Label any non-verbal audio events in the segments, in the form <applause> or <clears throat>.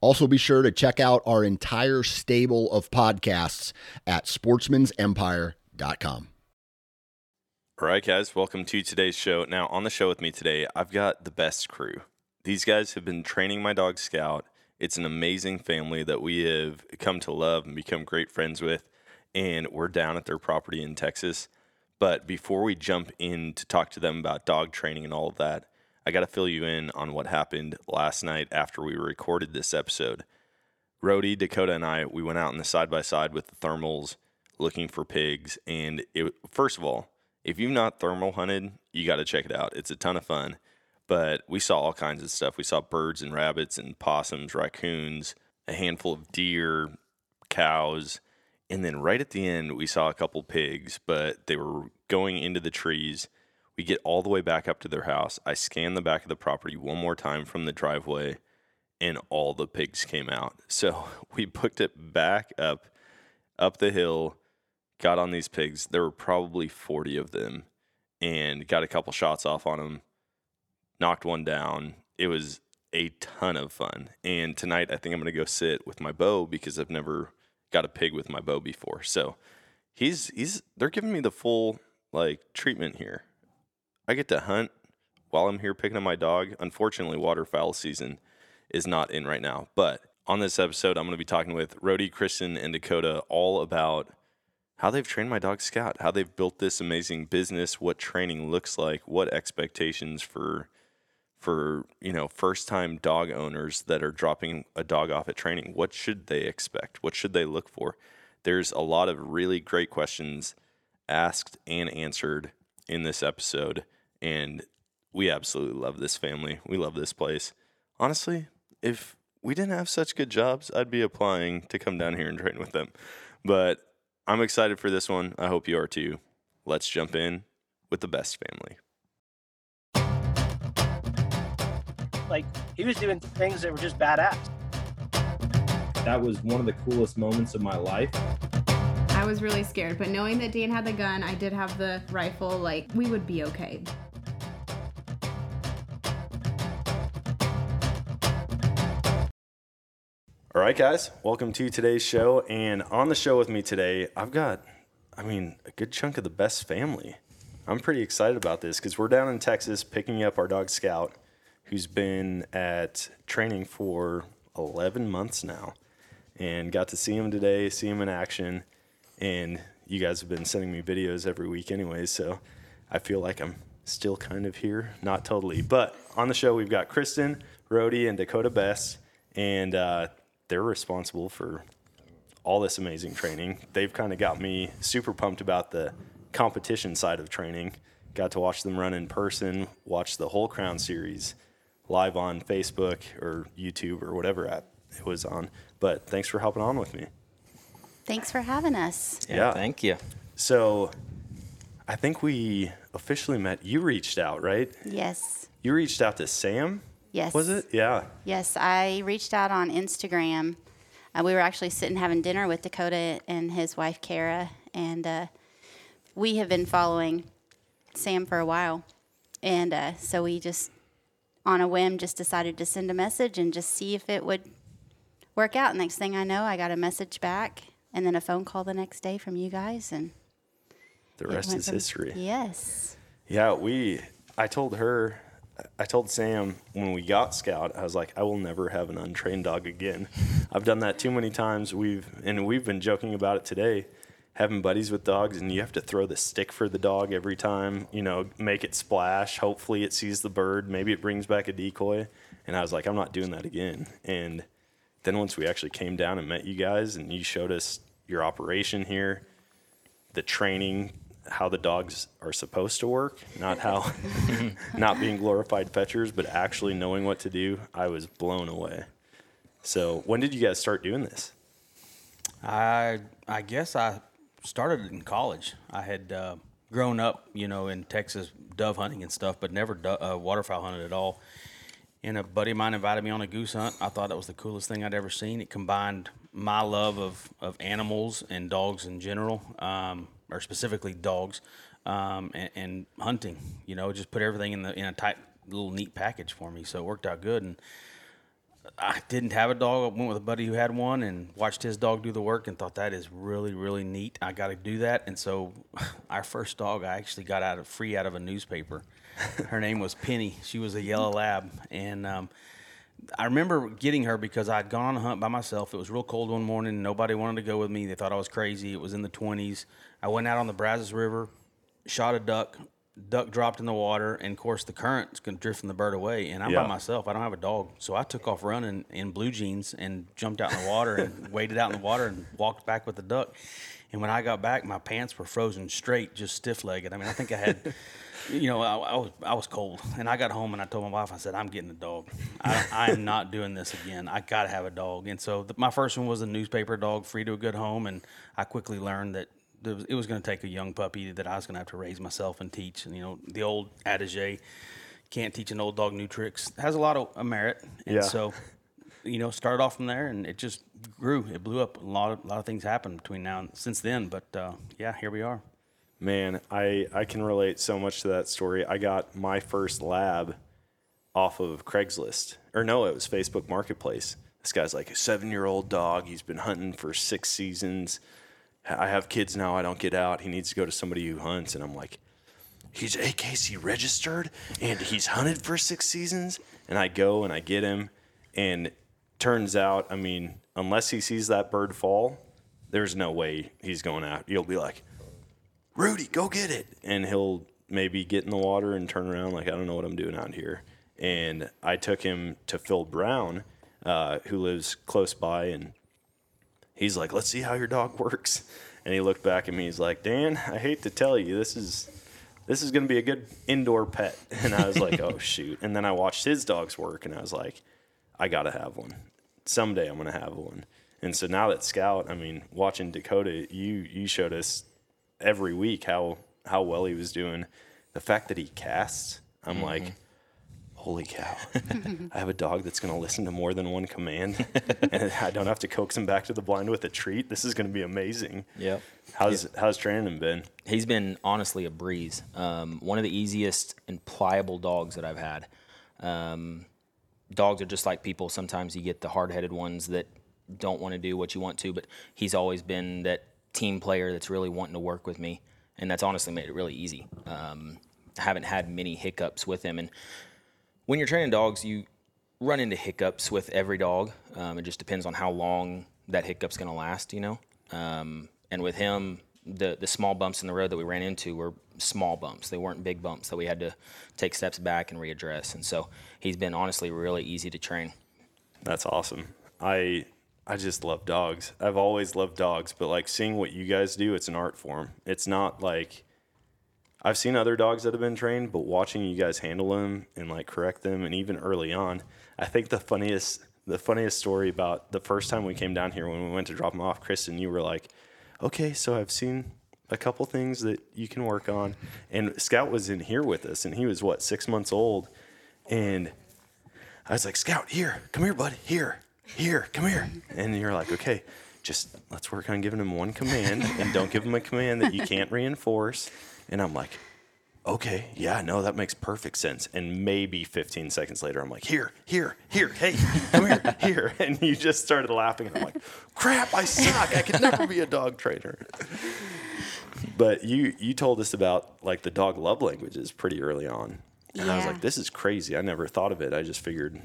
Also, be sure to check out our entire stable of podcasts at sportsmansempire.com. All right, guys, welcome to today's show. Now, on the show with me today, I've got the best crew. These guys have been training my dog Scout. It's an amazing family that we have come to love and become great friends with. And we're down at their property in Texas. But before we jump in to talk to them about dog training and all of that, I got to fill you in on what happened last night after we recorded this episode. Rody, Dakota, and I, we went out in the side by side with the thermals looking for pigs. And it, first of all, if you've not thermal hunted, you got to check it out. It's a ton of fun. But we saw all kinds of stuff. We saw birds and rabbits and possums, raccoons, a handful of deer, cows. And then right at the end, we saw a couple pigs, but they were going into the trees we get all the way back up to their house. I scan the back of the property one more time from the driveway, and all the pigs came out. So <laughs> we booked it back up, up the hill, got on these pigs. There were probably 40 of them, and got a couple shots off on them, knocked one down. It was a ton of fun. And tonight, I think I'm going to go sit with my bow because I've never got a pig with my bow before. So he's he's they're giving me the full like treatment here. I get to hunt while I'm here picking up my dog. Unfortunately, waterfowl season is not in right now. But on this episode, I'm going to be talking with Rody, Kristin, and Dakota all about how they've trained my dog Scout, how they've built this amazing business, what training looks like, what expectations for for you know first time dog owners that are dropping a dog off at training what should they expect what should they look for there's a lot of really great questions asked and answered in this episode and we absolutely love this family. We love this place. Honestly, if we didn't have such good jobs, I'd be applying to come down here and train with them. But I'm excited for this one. I hope you are too. Let's jump in with the best family. Like he was doing things that were just badass. That was one of the coolest moments of my life. I was really scared, but knowing that Dan had the gun, I did have the rifle, like we would be okay. All right, guys, welcome to today's show. And on the show with me today, I've got, I mean, a good chunk of the best family. I'm pretty excited about this because we're down in Texas picking up our dog Scout, who's been at training for 11 months now. And got to see him today, see him in action. And you guys have been sending me videos every week, anyway. So I feel like I'm still kind of here. Not totally. But on the show, we've got Kristin, Rody, and Dakota Best. And uh, they're responsible for all this amazing training. They've kind of got me super pumped about the competition side of training. Got to watch them run in person, watch the whole Crown Series live on Facebook or YouTube or whatever app it was on. But thanks for helping on with me. Thanks for having us. Yeah. Thank you. So I think we officially met. You reached out, right? Yes. You reached out to Sam, Yes. was it? Yeah. Yes, I reached out on Instagram. Uh, we were actually sitting having dinner with Dakota and his wife Kara, and uh, we have been following Sam for a while, and uh, so we just, on a whim, just decided to send a message and just see if it would work out. Next thing I know, I got a message back, and then a phone call the next day from you guys, and The rest is from- history. Yes. Yeah, we. I told her, I told Sam when we got Scout, I was like, I will never have an untrained dog again. <laughs> I've done that too many times. We've and we've been joking about it today, having buddies with dogs, and you have to throw the stick for the dog every time. You know, make it splash. Hopefully, it sees the bird. Maybe it brings back a decoy. And I was like, I'm not doing that again. And then once we actually came down and met you guys, and you showed us your operation here, the training how the dogs are supposed to work, not how <laughs> not being glorified fetchers, but actually knowing what to do. I was blown away. So, when did you guys start doing this? I I guess I started in college. I had uh, grown up, you know, in Texas dove hunting and stuff, but never do- uh, waterfowl hunted at all. And a buddy of mine invited me on a goose hunt. I thought that was the coolest thing I'd ever seen. It combined my love of, of animals and dogs in general, um, or specifically dogs, um, and, and hunting. You know, just put everything in the in a tight little neat package for me. So it worked out good. And I didn't have a dog. I went with a buddy who had one and watched his dog do the work and thought that is really, really neat. I got to do that. And so, <laughs> our first dog I actually got out of free out of a newspaper. <laughs> Her name was Penny. She was a yellow lab, and um, I remember getting her because I'd gone on a hunt by myself. It was real cold one morning. Nobody wanted to go with me. They thought I was crazy. It was in the 20s. I went out on the Brazos River, shot a duck. Duck dropped in the water, and of course the current's going to drift the bird away. And I'm Yeah. by myself. I don't have a dog, so I took off running in blue jeans and jumped out in the water and <laughs> waded out in the water and walked back with the duck. And when I got back, my pants were frozen straight, just stiff legged. I mean, I think I had, <laughs> you know, I, I was I was cold. And I got home and I told my wife, I said, I'm getting a dog. I, I am not doing this again. I got to have a dog. And so the, my first one was a newspaper dog, free to a good home. And I quickly learned that it was going to take a young puppy that I was going to have to raise myself and teach. And you know, the old adage, can't teach an old dog new tricks, has a lot of merit. And Yeah. so, you know, started off from there, and it just grew. It blew up. A lot of a lot of things happened between now and since then. But uh, yeah, here we are. Man, I, I can relate so much to that story. I got my first lab off of Craigslist. Or no, it was Facebook Marketplace. This guy's like a seven year old dog. He's been hunting for six seasons. I have kids now. I don't get out. He needs to go to somebody who hunts. And I'm like, he's AKC registered and he's hunted for six seasons. And I go and I get him. And turns out, I mean, unless he sees that bird fall, there's no way he's going out. You'll be like, Rudy, go get it. And he'll maybe get in the water and turn around like, I don't know what I'm doing out here. And I took him to Phil Brown, uh, who lives close by. And he's like, let's see how your dog <laughs> works. And he looked back at me. He's like, Dan, I hate to tell you, this is this is going to be a good indoor pet. <laughs> And I was like, oh, <laughs> shoot. And then I watched his dogs work and I was like, I got to have one. Someday I'm going to have one. And so now that Scout, I mean, watching Dakota, you you showed us every week how how well he was doing. The fact that he casts, I'm like, mm-hmm. Holy cow! <laughs> I have a dog that's going to listen to more than one command, <laughs> and I don't have to coax him back to the blind with a treat. This is going to be amazing. Yep. How's how's training been? He's been honestly a breeze. Um, one of the easiest and pliable dogs that I've had. Um, dogs are just like people. Sometimes you get the hard-headed ones that don't want to do what you want to, but he's always been that team player that's really wanting to work with me, and that's honestly made it really easy. Um, I haven't had many hiccups with him, and when you're training dogs, you run into hiccups with every dog. Um, it just depends on how long that hiccup's going to last, you know. Um, and with him, the the small bumps in the road that we ran into were small bumps. They weren't big bumps that we had to take steps back and readdress. And so he's been honestly really easy to train. That's awesome. I I just love dogs. I've always loved dogs, but like seeing what you guys do, it's an art form. It's not like I've seen other dogs that have been trained, but watching you guys handle them and like correct them and even early on, I think the funniest the funniest story about the first time we came down here when we went to drop them off, Kristin, you were like, "Okay, so I've seen a couple things that you can work on." And Scout was in here with us and he was what, 6 months old and I was like, Scout, here, come here, bud, here, here, come here. And you're like, okay, just let's work on giving him one command and don't give him a command that you can't reinforce. And I'm like, okay, yeah, no, that makes perfect sense. And maybe 15 seconds later, I'm like, here, here, here, hey, come here, <laughs> here. And you just started laughing. And I'm like, crap, I suck. I could never be a dog trainer. But you you told us about like the dog love languages pretty early on. And I was like, this is crazy. I never thought of it. I just figured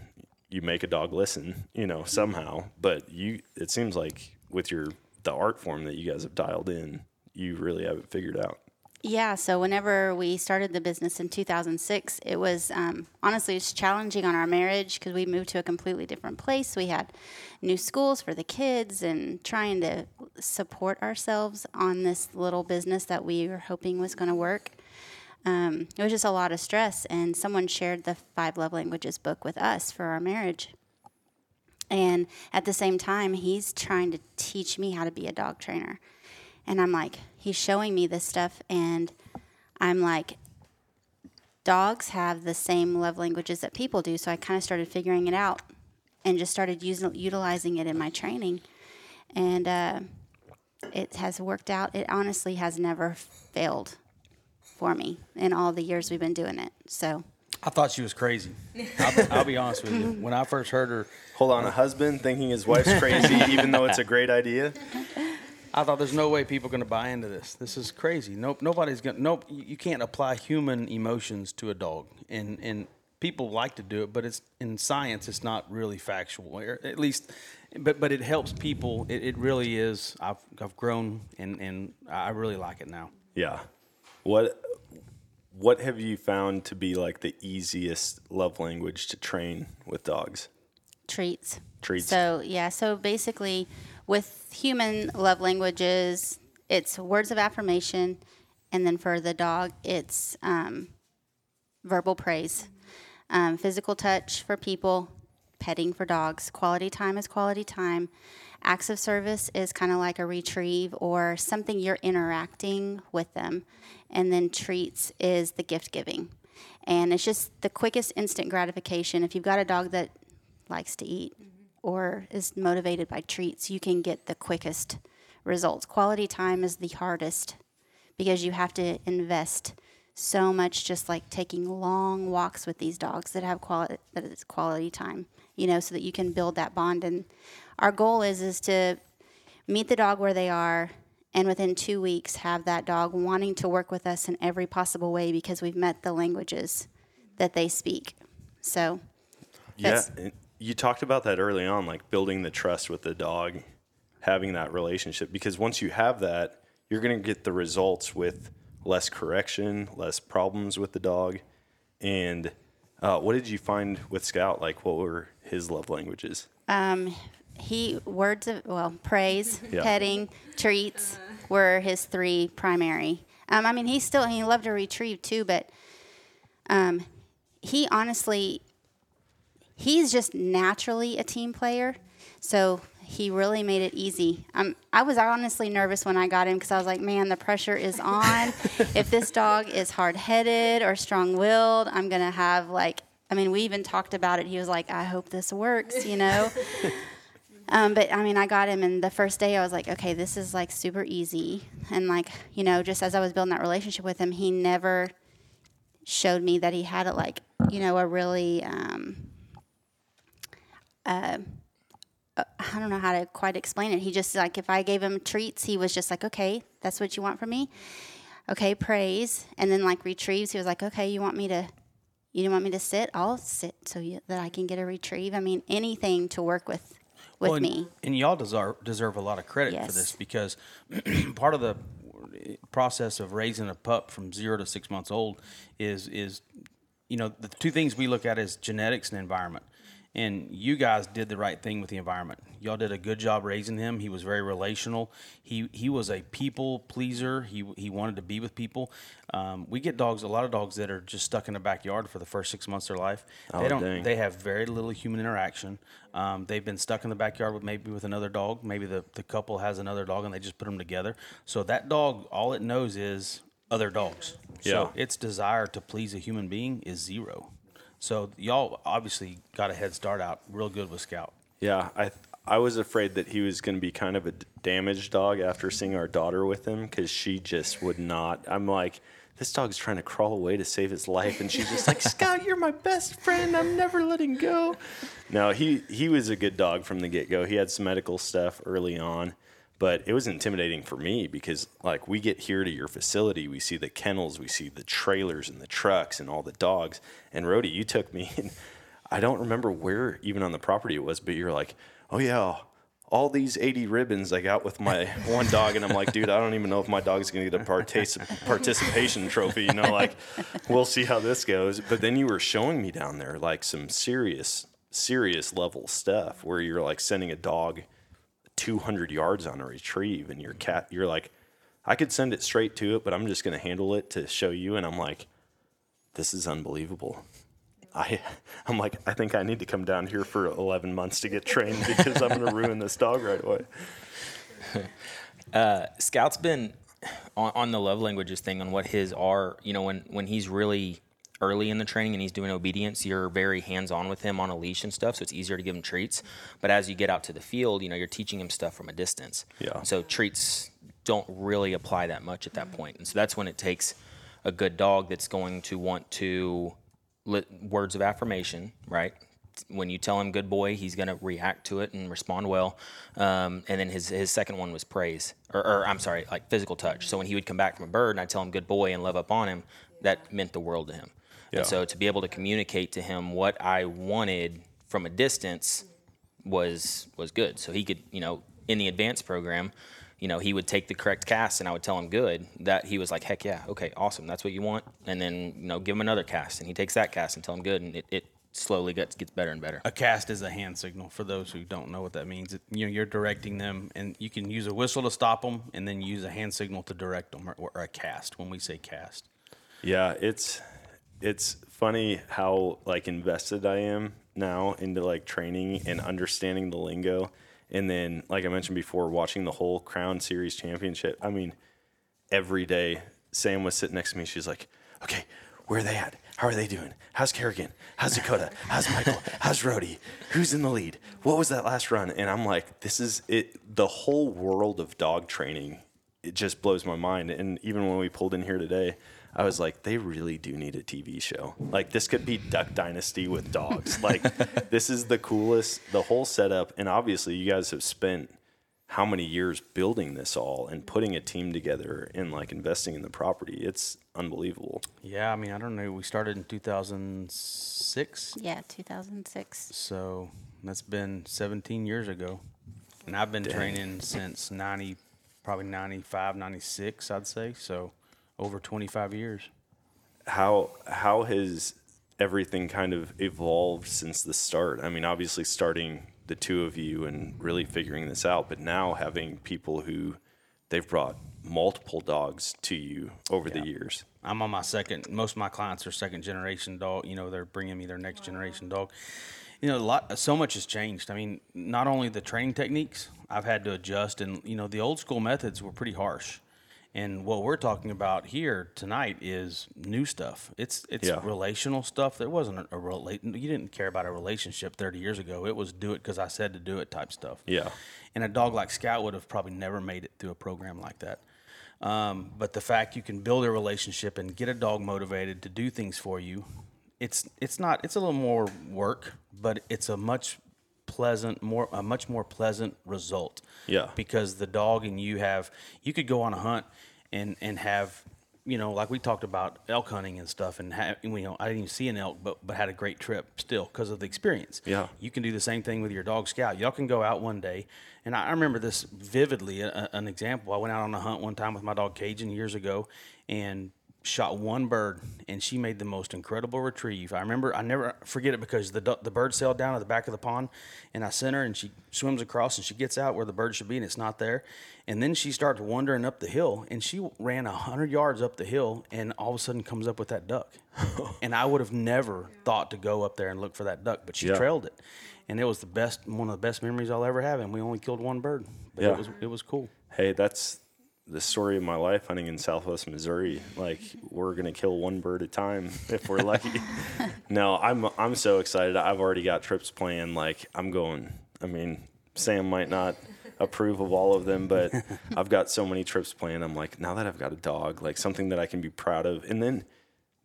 you make a dog listen, you know, somehow. But you, it seems like with your the art form that you guys have dialed in, you really have it figured out. Yeah, so whenever we started the business in 2006, it was um, honestly it's challenging on our marriage because we moved to a completely different place. We had new schools for the kids and trying to support ourselves on this little business that we were hoping was going to work. Um, it was just a lot of stress, and someone shared the Five Love Languages book with us for our marriage. And at the same time, he's trying to teach me how to be a dog trainer. And I'm like, he's showing me this stuff, and I'm like, dogs have the same love languages that people do. So I kind of started figuring it out and just started using utilizing it in my training. And uh, it has worked out. It honestly has never failed for me in all the years we've been doing it. So I thought she was crazy. <laughs> I'll, I'll be honest with you. When I first heard her, Hold on, a husband thinking his wife's <laughs> crazy, even though it's a great idea. I thought there's no way people are going to buy into this. This is crazy. Nope, nobody's going. to Nope, you you can't apply human emotions to a dog, and and people like to do it, but it's in science, it's not really factual, or at least. But but it helps people. It, it really is. I've I've grown, and and I really like it now. Yeah. What what have you found to be like the easiest love language to train with dogs? treats. Treats. So yeah, so basically, with human love languages, it's words of affirmation, and then for the dog, it's um, verbal praise, um, physical touch for people, petting for dogs, quality time is quality time. Acts of service is kind of like a retrieve or something you're interacting with them. And then treats is the gift giving. And it's just the quickest instant gratification. If you've got a dog that likes to eat or is motivated by treats, you can get the quickest results. Quality time is the hardest because you have to invest so much just like taking long walks with these dogs that have quality that is quality time, you know, so that you can build that bond and our goal is is to meet the dog where they are and within 2 weeks have that dog wanting to work with us in every possible way because we've met the languages that they speak. So Yeah. You talked about that early on, like building the trust with the dog, having that relationship. Because once you have that, you're going to get the results with less correction, less problems with the dog. And uh, what did you find with Scout? Like, what were his love languages? Um, he words of well praise, <laughs> Yeah. petting, treats were his three primary. Um, I mean, he still he loved to retrieve too, but um, he honestly he's just naturally a team player, so he really made it easy. Um, I was honestly nervous when I got him because I was like, man, the pressure is on. <laughs> if this dog is hard headed or strong willed, I'm gonna have like. I mean, we even talked about it. He was like, I hope this works, you know. <laughs> Um, but I mean, I got him, and the first day I was like, okay, this is like super easy. And like, you know, just as I was building that relationship with him, he never showed me that he had a like, you know, a really, um, uh, uh, I don't know how to quite explain it. He just like, if I gave him treats, he was just like, okay, that's what you want from me. Okay, praise, and then like retrieves. He was like, okay, you want me to you want me to sit? I'll sit so you, that I can get a retrieve. I mean, anything to work with with Well, and, me. And y'all deserve deserve a lot of credit for this because <clears throat> part of the process of raising a pup from zero to six months old is is you know the two things we look at is genetics and environment. And you guys did the right thing with the environment. Y'all did a good job raising him. He was very relational. He he was a people pleaser. He he wanted to be with people. Um, we get dogs, a lot of dogs that are just stuck in the backyard for the first six months of their life. Oh, they don't. dang. They have very little human interaction. Um, they've been stuck in the backyard with maybe with another dog. Maybe the, the couple has another dog and they just put them together. So that dog, all it knows is other dogs. So Yeah. its desire to please a human being is zero. So y'all obviously got a head start out real good with Scout. Yeah, I I was afraid that he was going to be kind of a damaged dog after seeing our daughter with him because she just would not. I'm like, this dog's trying to crawl away to save his life, and she's just like, Scout, you're my best friend. I'm never letting go. No, he he was a good dog from the get go. He had some medical stuff early on. But it was intimidating for me because, like, we get here to your facility, we see the kennels, we see the trailers and the trucks and all the dogs. And Rody, you took me, <laughs> and I don't remember where even on the property it was, but you're like, oh yeah, all these 80 ribbons I got with my <laughs> one dog, and I'm like, dude, I don't even know if my dog's gonna get a partic- participation trophy. You know, <laughs> like, we'll see how this goes. But then you were showing me down there like some serious, serious level stuff where you're like sending a dog 200 yards on a retrieve, and your cat, you're like, I could send it straight to it, but I'm just gonna handle it to show you, and I'm like, this is unbelievable. I, <laughs> I'm like, I think I need to come down here for 11 months to get trained because I'm going to ruin this dog right away. <laughs> Uh, Scout's been on, on the love languages thing on what his are. You know, when when he's really early in the training and he's doing obedience, you're very hands on with him on a leash and stuff, so it's easier to give him treats. But as you get out to the field, you know, you're teaching him stuff from a distance. Yeah. So treats don't really apply that much at that point, and so that's when it takes a good dog that's going to want to li- words of affirmation, right? When you tell him "good boy," he's going to react to it and respond well. Um, and then his his second one was praise, or, or I'm sorry, like physical touch. So when he would come back from a bird and I tell him "good boy" and love up on him, that meant the world to him. Yeah. And so to be able to communicate to him what I wanted from a distance was was good. So he could, you know, in the advanced program, you know, he would take the correct cast and I would tell him good. That he was like, heck yeah, okay, awesome, that's what you want. And then you know, give him another cast, and he takes that cast and tell him good, and it, it slowly gets gets better and better. A cast is a hand signal for those who don't know what that means. It, you know, you're directing them, and you can use a whistle to stop them, and then use a hand signal to direct them, or, or a cast when we say cast. Yeah, it's it's funny how like invested I am now into like training and understanding the lingo. And then like I mentioned before, watching the whole Crown Series championship. I mean, every day Sam was sitting next to me, she's like, Okay, where are they at? How are they doing? How's Kerrigan? How's Dakota? How's Michael? How's Rody? Who's in the lead? What was that last run? And I'm like, this is it the whole world of dog training it just blows my mind. And even when we pulled in here today, I was like, they really do need a TV show. Like this could be Duck Dynasty with dogs. Like <laughs> this is the coolest, the whole setup. And obviously, you guys have spent how many years building this all and putting a team together and like investing in the property. It's unbelievable. Yeah, I mean, I don't know. We started in 2006, Yeah, 2006. so that's been 17 years ago, and I've been training since 90, probably 95, 96, I'd say. So over 25 years. how how has everything kind of evolved since the start? I mean, obviously starting the two of you and really figuring this out, but now having people who they've brought multiple dogs to you over the years. I'm on my second. Most of my clients are second generation dog. You know, they're bringing me their next generation dog. You know, a lot. So much has changed. I mean, not only the training techniques, I've had to adjust, and you know, the old school methods were pretty harsh. And what we're talking about here tonight is new stuff. It's it's Yeah. relational stuff. There wasn't a, a relate. You didn't care about a relationship 30 years ago. It was do it because I said to do it type stuff. Yeah. And a dog like Scout would have probably never made it through a program like that. Um, but the fact you can build a relationship and get a dog motivated to do things for you, it's it's not it's a little more work, but it's a much pleasant more a much more pleasant result. Yeah. Because the dog and you have you could go on a hunt and and have you know like we talked about elk hunting and stuff and have, you know I didn't even see an elk but but had a great trip still because of the experience. Yeah. You can do the same thing with your dog scout. Y'all can go out one day, and I I remember this vividly. A, a- an example: I went out on a hunt one time with my dog Cajun years ago, and shot one bird, and she made the most incredible retrieve. I remember, I never forget it because the the bird sailed down at the back of the pond, and I sent her, and she swims across, and she gets out where the bird should be, and it's not there. And then she starts wandering up the hill, and she ran a hundred yards up the hill, and all of a sudden comes up with that duck. <laughs> and I would have never thought to go up there and look for that duck, but she Yeah. trailed it, and it was the best, one of the best memories I'll ever have. And we only killed one bird, but Yeah. it was it was cool. Hey, that's the story of my life hunting in Southwest Missouri. Like we're gonna kill one bird at a time <laughs> if we're lucky. <laughs> no, I'm I'm so excited. I've already got trips planned. Like I'm going. I mean, Sam might not approve of all of them, but <laughs> I've got so many trips planned. I'm like, now that I've got a dog, like something that I can be proud of, and then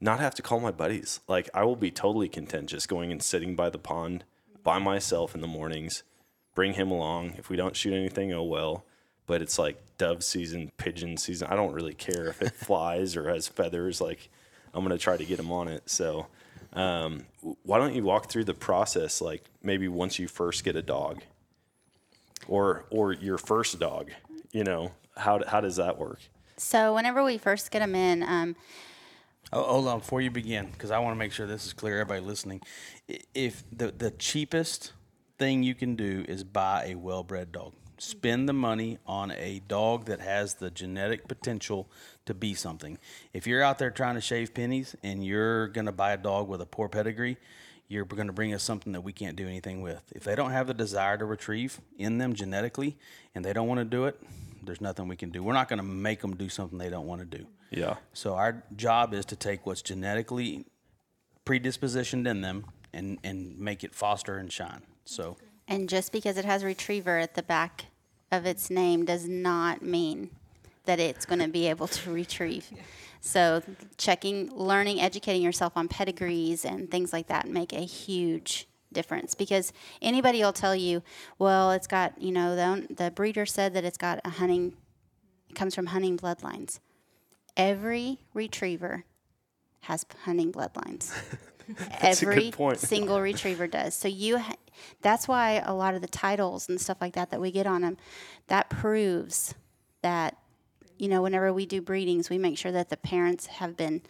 not have to call my buddies. Like I will be totally content just going and sitting by the pond by myself in the mornings. Bring him along. If we don't shoot anything, oh well. But it's like dove season, pigeon season. I don't really care if it <laughs> flies or has feathers. Like I'm gonna try to get him on it. So um, why don't you walk through the process? Like maybe once you first get a dog, or or your first dog. You know how how does that work? So whenever we first get them in, um, Oh, hold on before you begin, because I want to make sure this is clear. Everybody listening, if the the cheapest thing you can do is buy a well-bred dog, Spend the money on a dog that has the genetic potential to be something. If you're out there trying to shave pennies and you're going to buy a dog with a poor pedigree, you're going to bring us something that we can't do anything with. If they don't have the desire to retrieve in them genetically and they don't want to do it, there's nothing we can do. We're not going to make them do something they don't want to do. Yeah. So our job is to take what's genetically predispositioned in them and, and make it foster and shine. So And just because it has retriever at the back of its name does not mean that it's going to be able to <laughs> retrieve. So checking, learning, educating yourself on pedigrees and things like that make a huge difference because anybody will tell you, well, it's got, you know, the, the breeder said that it's got a hunting, it comes from hunting bloodlines. Every retriever has hunting bloodlines. <laughs> <laughs> That's a good Every point. <laughs> single retriever does. So you, ha- that's why a lot of the titles and stuff like that that we get on them, that proves that, you know, whenever we do breedings, we make sure that the parents have been,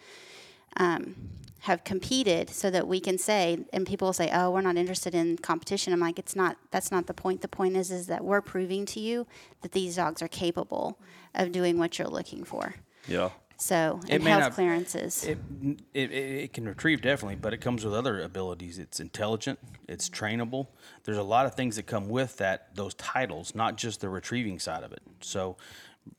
um, have competed so that we can say, and people will say, oh, we're not interested in competition. I'm like, it's not, that's not the point. The point is, is that we're proving to you that these dogs are capable of doing what you're looking for. Yeah. So, It and health not- clearances. it, it, it, it can retrieve definitely, but it comes with other abilities. It's intelligent, it's mm-hmm. trainable. There's a lot of things that come with that, those titles, not just the retrieving side of it. So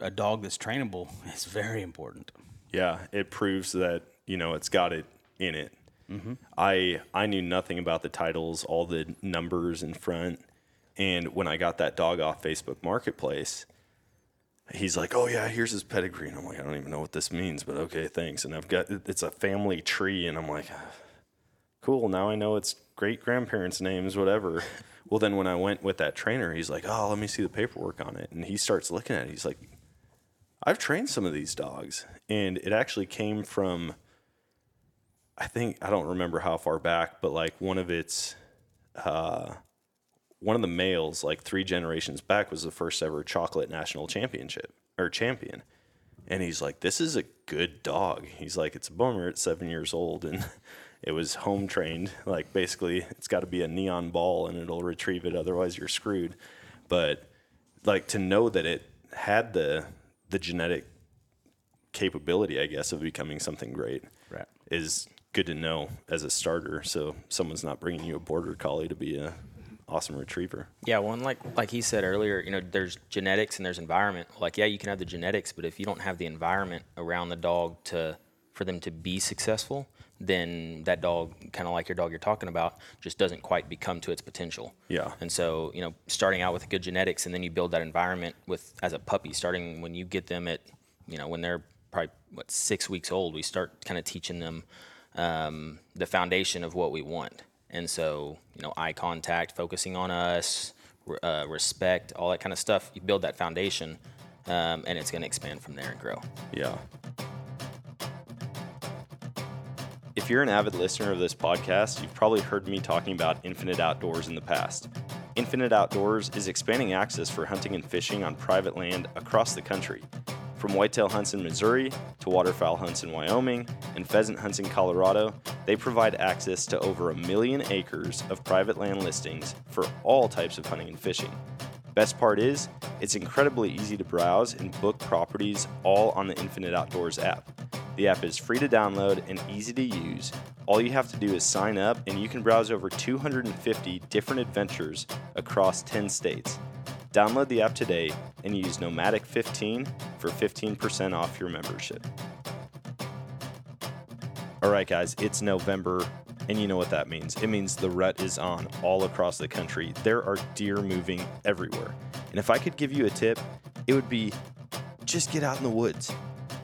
a dog that's trainable <laughs> is very important. Yeah, it proves that you know it's got it in it. Mm-hmm. I I knew nothing about the titles, all the numbers in front, and when I got that dog off Facebook Marketplace, he's like, "Oh yeah, here's his pedigree," and I'm like, "I don't even know what this means, but okay, thanks." And I've got it's a family tree, and I'm like, "Cool, now I know it's great grandparents' names, whatever." <laughs> well, then when I went with that trainer, he's like, "Oh, let me see the paperwork on it," and he starts looking at it. He's like, I've trained some of these dogs, and it actually came from. I think I don't remember how far back, but like one of its, uh, one of the males, like three generations back, was the first ever chocolate national championship or champion, and he's like, "This is a good dog." He's like, "It's a bummer. It's seven years old, and <laughs> it was home trained. <laughs> Like basically, it's got to be a neon ball, and it'll retrieve it. Otherwise, you're screwed." But like to know that it had the the genetic capability, I guess, of becoming something great Right. is good to know as a starter. So someone's not bringing you a border collie to be a awesome retriever. Yeah, well, and like like he said earlier, you know, there's genetics and there's environment. Like, yeah, you can have the genetics, but if you don't have the environment around the dog to for them to be successful, then that dog, kind of like your dog you're talking about, just doesn't quite become to its potential. Yeah. And so, you know, starting out with good genetics, and then you build that environment with as a puppy, starting when you get them at, you know, when they're probably what six weeks old, we start kind of teaching them um, the foundation of what we want. And so, you know, eye contact, focusing on us, uh, respect, all that kind of stuff. You build that foundation, um, and it's going to expand from there and grow. Yeah. If you're an avid listener of this podcast, you've probably heard me talking about Infinite Outdoors in the past. Infinite Outdoors is expanding access for hunting and fishing on private land across the country. From whitetail hunts in Missouri to waterfowl hunts in Wyoming and pheasant hunts in Colorado, they provide access to over a million acres of private land listings for all types of hunting and fishing. Best part is, it's incredibly easy to browse and book properties all on the Infinite Outdoors app. The app is free to download and easy to use. All you have to do is sign up, and you can browse over 250 different adventures across 10 states. Download the app today and use Nomadic 15 for 15% off your membership. All right, guys, it's November, and you know what that means. It means the rut is on all across the country. There are deer moving everywhere. And if I could give you a tip, it would be just get out in the woods.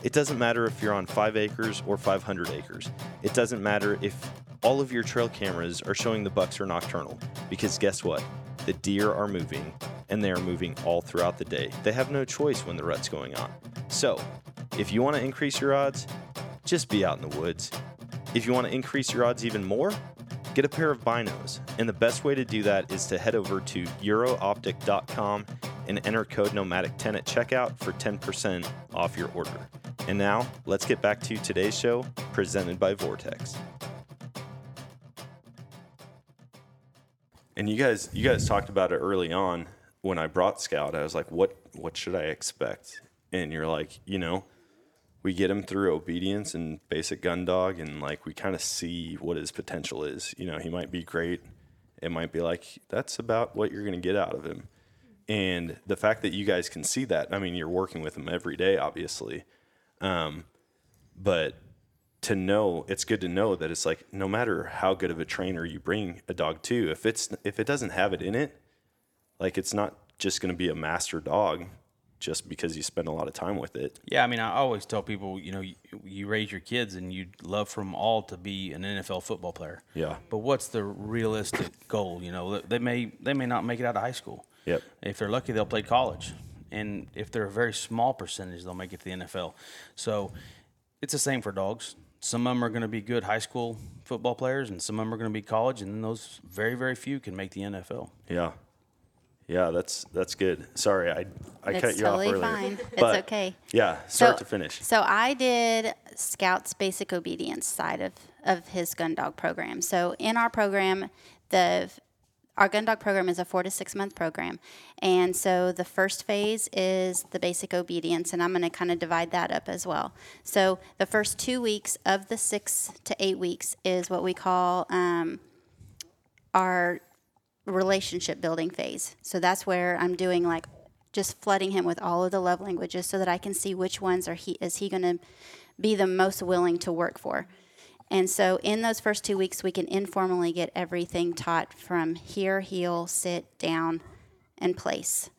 It doesn't matter if you're on five acres or 500 acres. It doesn't matter if all of your trail cameras are showing the bucks are nocturnal, because guess what? The deer are moving, and they are moving all throughout the day. They have no choice when the rut's going on. So, if you want to increase your odds, just be out in the woods. If you want to increase your odds even more, get a pair of binos. And the best way to do that is to head over to eurooptic.com and enter code nomadic10 at checkout for 10% off your order. And now, let's get back to today's show presented by Vortex. And you guys you guys talked about it early on when I brought Scout, I was like, what what should I expect? And you're like, you know, we get him through obedience and basic gun dog, and like we kind of see what his potential is. You know, he might be great. It might be like that's about what you're going to get out of him. And the fact that you guys can see that, I mean, you're working with him every day, obviously. Um, but to know, it's good to know that it's like no matter how good of a trainer you bring a dog to, if it's if it doesn't have it in it, like it's not just going to be a master dog just because you spend a lot of time with it. Yeah, I mean, I always tell people, you know, you, you raise your kids and you'd love for them all to be an NFL football player. Yeah. But what's the realistic goal? You know, they may they may not make it out of high school. Yep. If they're lucky, they'll play college, and if they're a very small percentage, they'll make it to the NFL. So it's the same for dogs. Some of them are going to be good high school football players, and some of them are going to be college, and then those very very few can make the NFL. Yeah. Yeah, that's that's good. Sorry, I I It's cut you totally off earlier. fine. It's But, okay. Yeah, start So- to finish. So I did Scout's basic obedience side of, of his gun dog program. So in our program, the our gun dog program is a four to six month program. And so the first phase is the basic obedience, and I'm going to kind of divide that up as well. So the first two weeks of the six to eight weeks is what we call um, our relationship building phase. So that's where I'm doing like just flooding him with all of the love languages so that I can see which ones are he is he going to be the most willing to work for. And so in those first 2 weeks we can informally get everything taught from here, heel, sit, down, and place.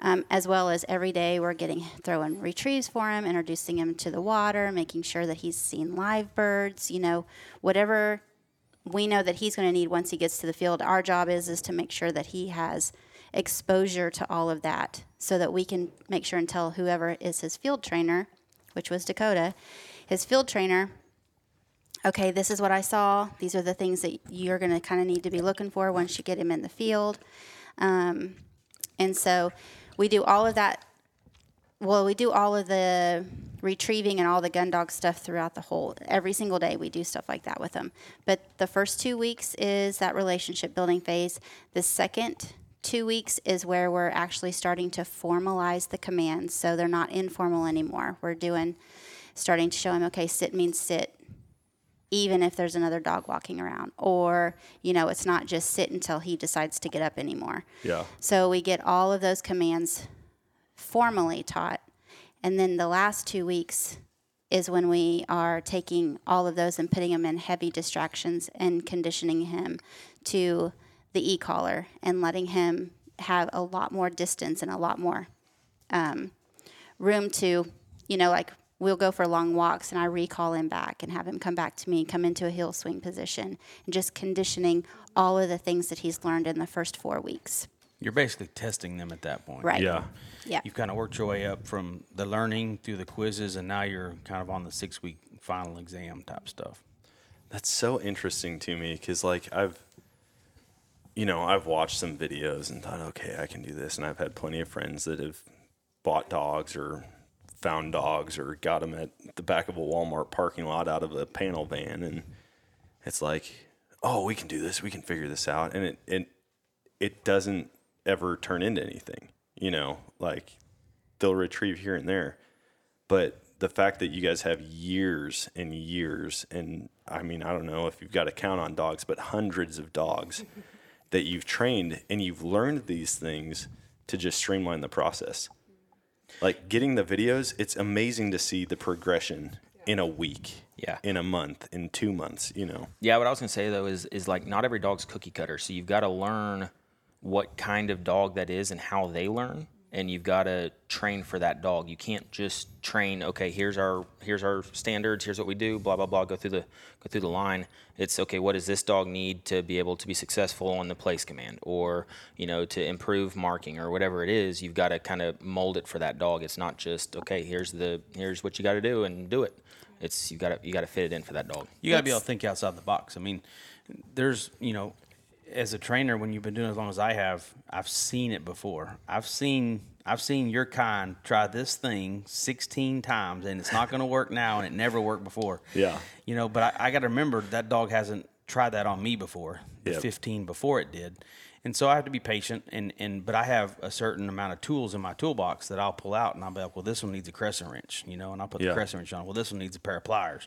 Um, as well as every day we're getting throwing retrieves for him, introducing him to the water, making sure that he's seen live birds, you know, whatever we know that he's going to need once he gets to the field. Our job is is to make sure that he has exposure to all of that, so that we can make sure and tell whoever is his field trainer, which was Dakota, his field trainer. Okay, this is what I saw. These are the things that you're going to kind of need to be looking for once you get him in the field. Um, and so we do all of that well, we do all of the retrieving and all the gun dog stuff throughout the whole every single day. We do stuff like that with them. But the first two weeks is that relationship building phase. The second two weeks is where we're actually starting to formalize the commands, so they're not informal anymore. We're doing starting to show him okay, sit means sit. Even if there's another dog walking around, or you know, it's not just sit until he decides to get up anymore. Yeah. So we get all of those commands formally taught. And then the last two weeks is when we are taking all of those and putting them in heavy distractions and conditioning him to the e collar and letting him have a lot more distance and a lot more um, room to, you know, like we'll go for long walks and I recall him back and have him come back to me, come into a heel swing position, and just conditioning all of the things that he's learned in the first four weeks. You're basically testing them at that point. Right. Yeah. Yeah. You've kind of worked your way up from the learning through the quizzes, and now you're kind of on the six week final exam type stuff. That's so interesting to me because, like, I've, you know, I've watched some videos and thought, okay, I can do this. And I've had plenty of friends that have bought dogs or found dogs or got them at the back of a Walmart parking lot out of a panel van. And it's like, oh, we can do this. We can figure this out. And it, it, it doesn't ever turn into anything, you know, like they'll retrieve here and there. But the fact that you guys have years and years, and I mean, I don't know if you've got to count on dogs, but hundreds of dogs <laughs> that you've trained and you've learned these things to just streamline the process. Like getting the videos, it's amazing to see the progression in a week, Yeah. in a month, in two months, you know. Yeah, what I was gonna say though is is like not every dog's cookie cutter, so you've got to learn what kind of dog that is and how they learn, and you've got to train for that dog. You can't just train. Okay, here's our here's our standards. Here's what we do. Blah blah blah. Go through the go through the line. It's okay. What does this dog need to be able to be successful on the place command, or you know to improve marking or whatever it is? You've got to kind of mold it for that dog. It's not just okay. Here's the here's what you got to do and do it. It's you got to you got to fit it in for that dog. You got to be able to think outside the box. I mean, there's, you know, as a trainer, when you've been doing as long as I have, I've seen it before. I've seen, I've seen your kind try this thing 16 times and it's not going to work now and it never worked before. Yeah. You know, but I, I got to remember that dog hasn't tried that on me before, the Yep. 15 before it did. And so I have to be patient, and, and but I have a certain amount of tools in my toolbox that I'll pull out, and I'll be like, well, this one needs a crescent wrench, you know, and I'll put Yeah. the crescent wrench on. Well, this one needs a pair of pliers,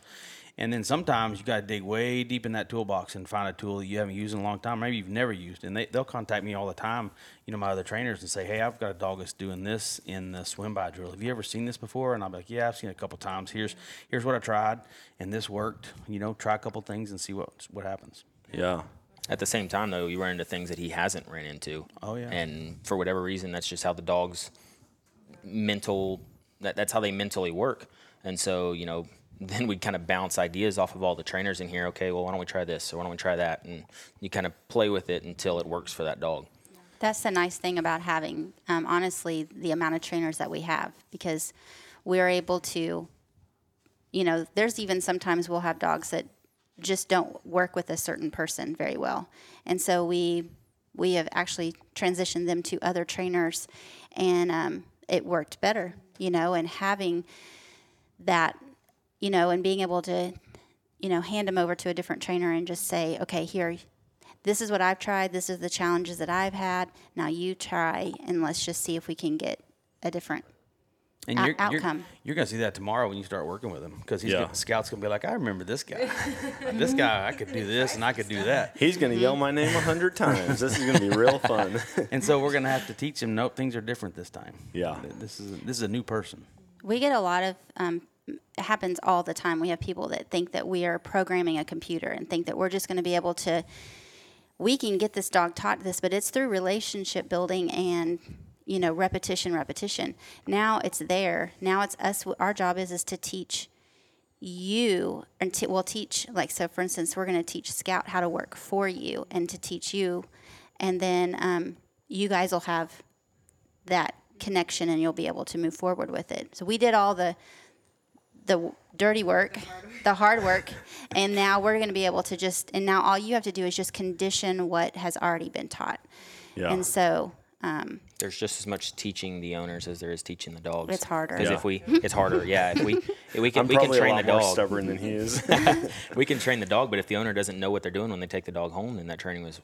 and then sometimes you got to dig way deep in that toolbox and find a tool that you haven't used in a long time, maybe you've never used, and they they'll contact me all the time, you know, my other trainers, and say, hey, I've got a dog that's doing this in the swim by drill. Have you ever seen this before? And I'll be like, yeah, I've seen it a couple times. Here's here's what I tried, and this worked. You know, try a couple things and see what what happens. Yeah. At the same time, though, you run into things that he hasn't ran into. Oh, yeah. And for whatever reason, that's just how the dog's mental. That, that's how they mentally work. And so, you know, then we'd kind of bounce ideas off of all the trainers in here. Okay, well, why don't we try this or why don't we try that? And you kind of play with it until it works for that dog. That's the nice thing about having, um, honestly, the amount of trainers that we have because we're able to, you know, there's even sometimes we'll have dogs that just don't work with a certain person very well, and so we we have actually transitioned them to other trainers, and um, it worked better, you know, and having that, you know, and being able to, you know, hand them over to a different trainer and just say, okay, here, this is what I've tried. This is the challenges that I've had. Now you try, and let's just see if we can get a different. And you're, you're, outcome. you're going to see that tomorrow when you start working with him because he's Yeah. gonna, scout's going to be like, I remember this guy. this guy, I could do this and I could do that. He's going to yell my name a hundred times. This is going to be real fun. <laughs> And so we're going to have to teach him, nope, things are different this time. Yeah. This is, this is a new person. We get a lot of. Um, it happens all the time. We have people that think that we are programming a computer and think that we're just going to be able to. We can get this dog taught this, but it's through relationship building and you know repetition, repetition. Now it's there. Now it's us. Our job is is to teach you and t- we'll teach like so for instance we're going to teach scout how to work for you and to teach you and then um, you guys will have that connection and you'll be able to move forward with it so we did all the the dirty work the hard work and now we're going to be able to just and now all you have to do is just condition what has already been taught Yeah. and so um, There's just as much teaching the owners as there is teaching the dogs. It's harder. Because Yeah. if we, it's harder. Yeah. If we, if we <laughs> can, I'm we can probably train a lot the more stubborn than he is. <laughs> we can train the dog, but if the owner doesn't know what they're doing when they take the dog home, then that training was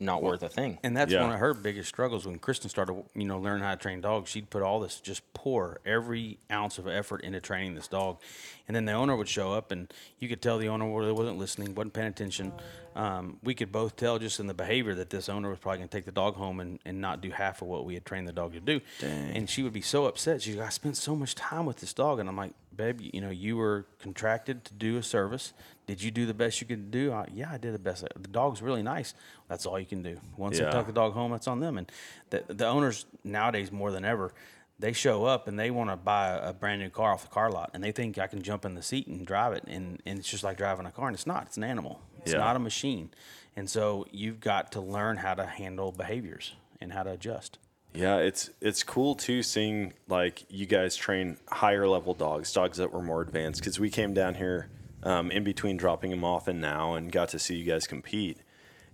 not worth a thing. And that's Yeah. one of her biggest struggles when Kristin started, you know, learning how to train dogs. She'd put all this, just pour every ounce of effort into training this dog, and then the owner would show up, and you could tell the owner really wasn't listening, wasn't paying attention. Um, we could both tell just in the behavior that this owner was probably going to take the dog home and, and not do half of what we had trained the dog to do. And she would be so upset. She's like, I spent so much time with this dog, and I'm like, babe, you know, you were contracted to do a service. Did you do the best you could do? Uh, yeah, I did the best. The dog's really nice. That's all you can do. Once Yeah. they tuck the dog home, that's on them. And the, the owners nowadays more than ever, they show up and they want to buy a, a brand new car off the car lot, and they think I can jump in the seat and drive it, and, and it's just like driving a car, and it's not. It's an animal. It's Yeah. not a machine. And so you've got to learn how to handle behaviors and how to adjust. Yeah, it's it's cool too seeing like you guys train higher level dogs, dogs that were more advanced. Because we came down here um, in between dropping him off and now, and got to see you guys compete.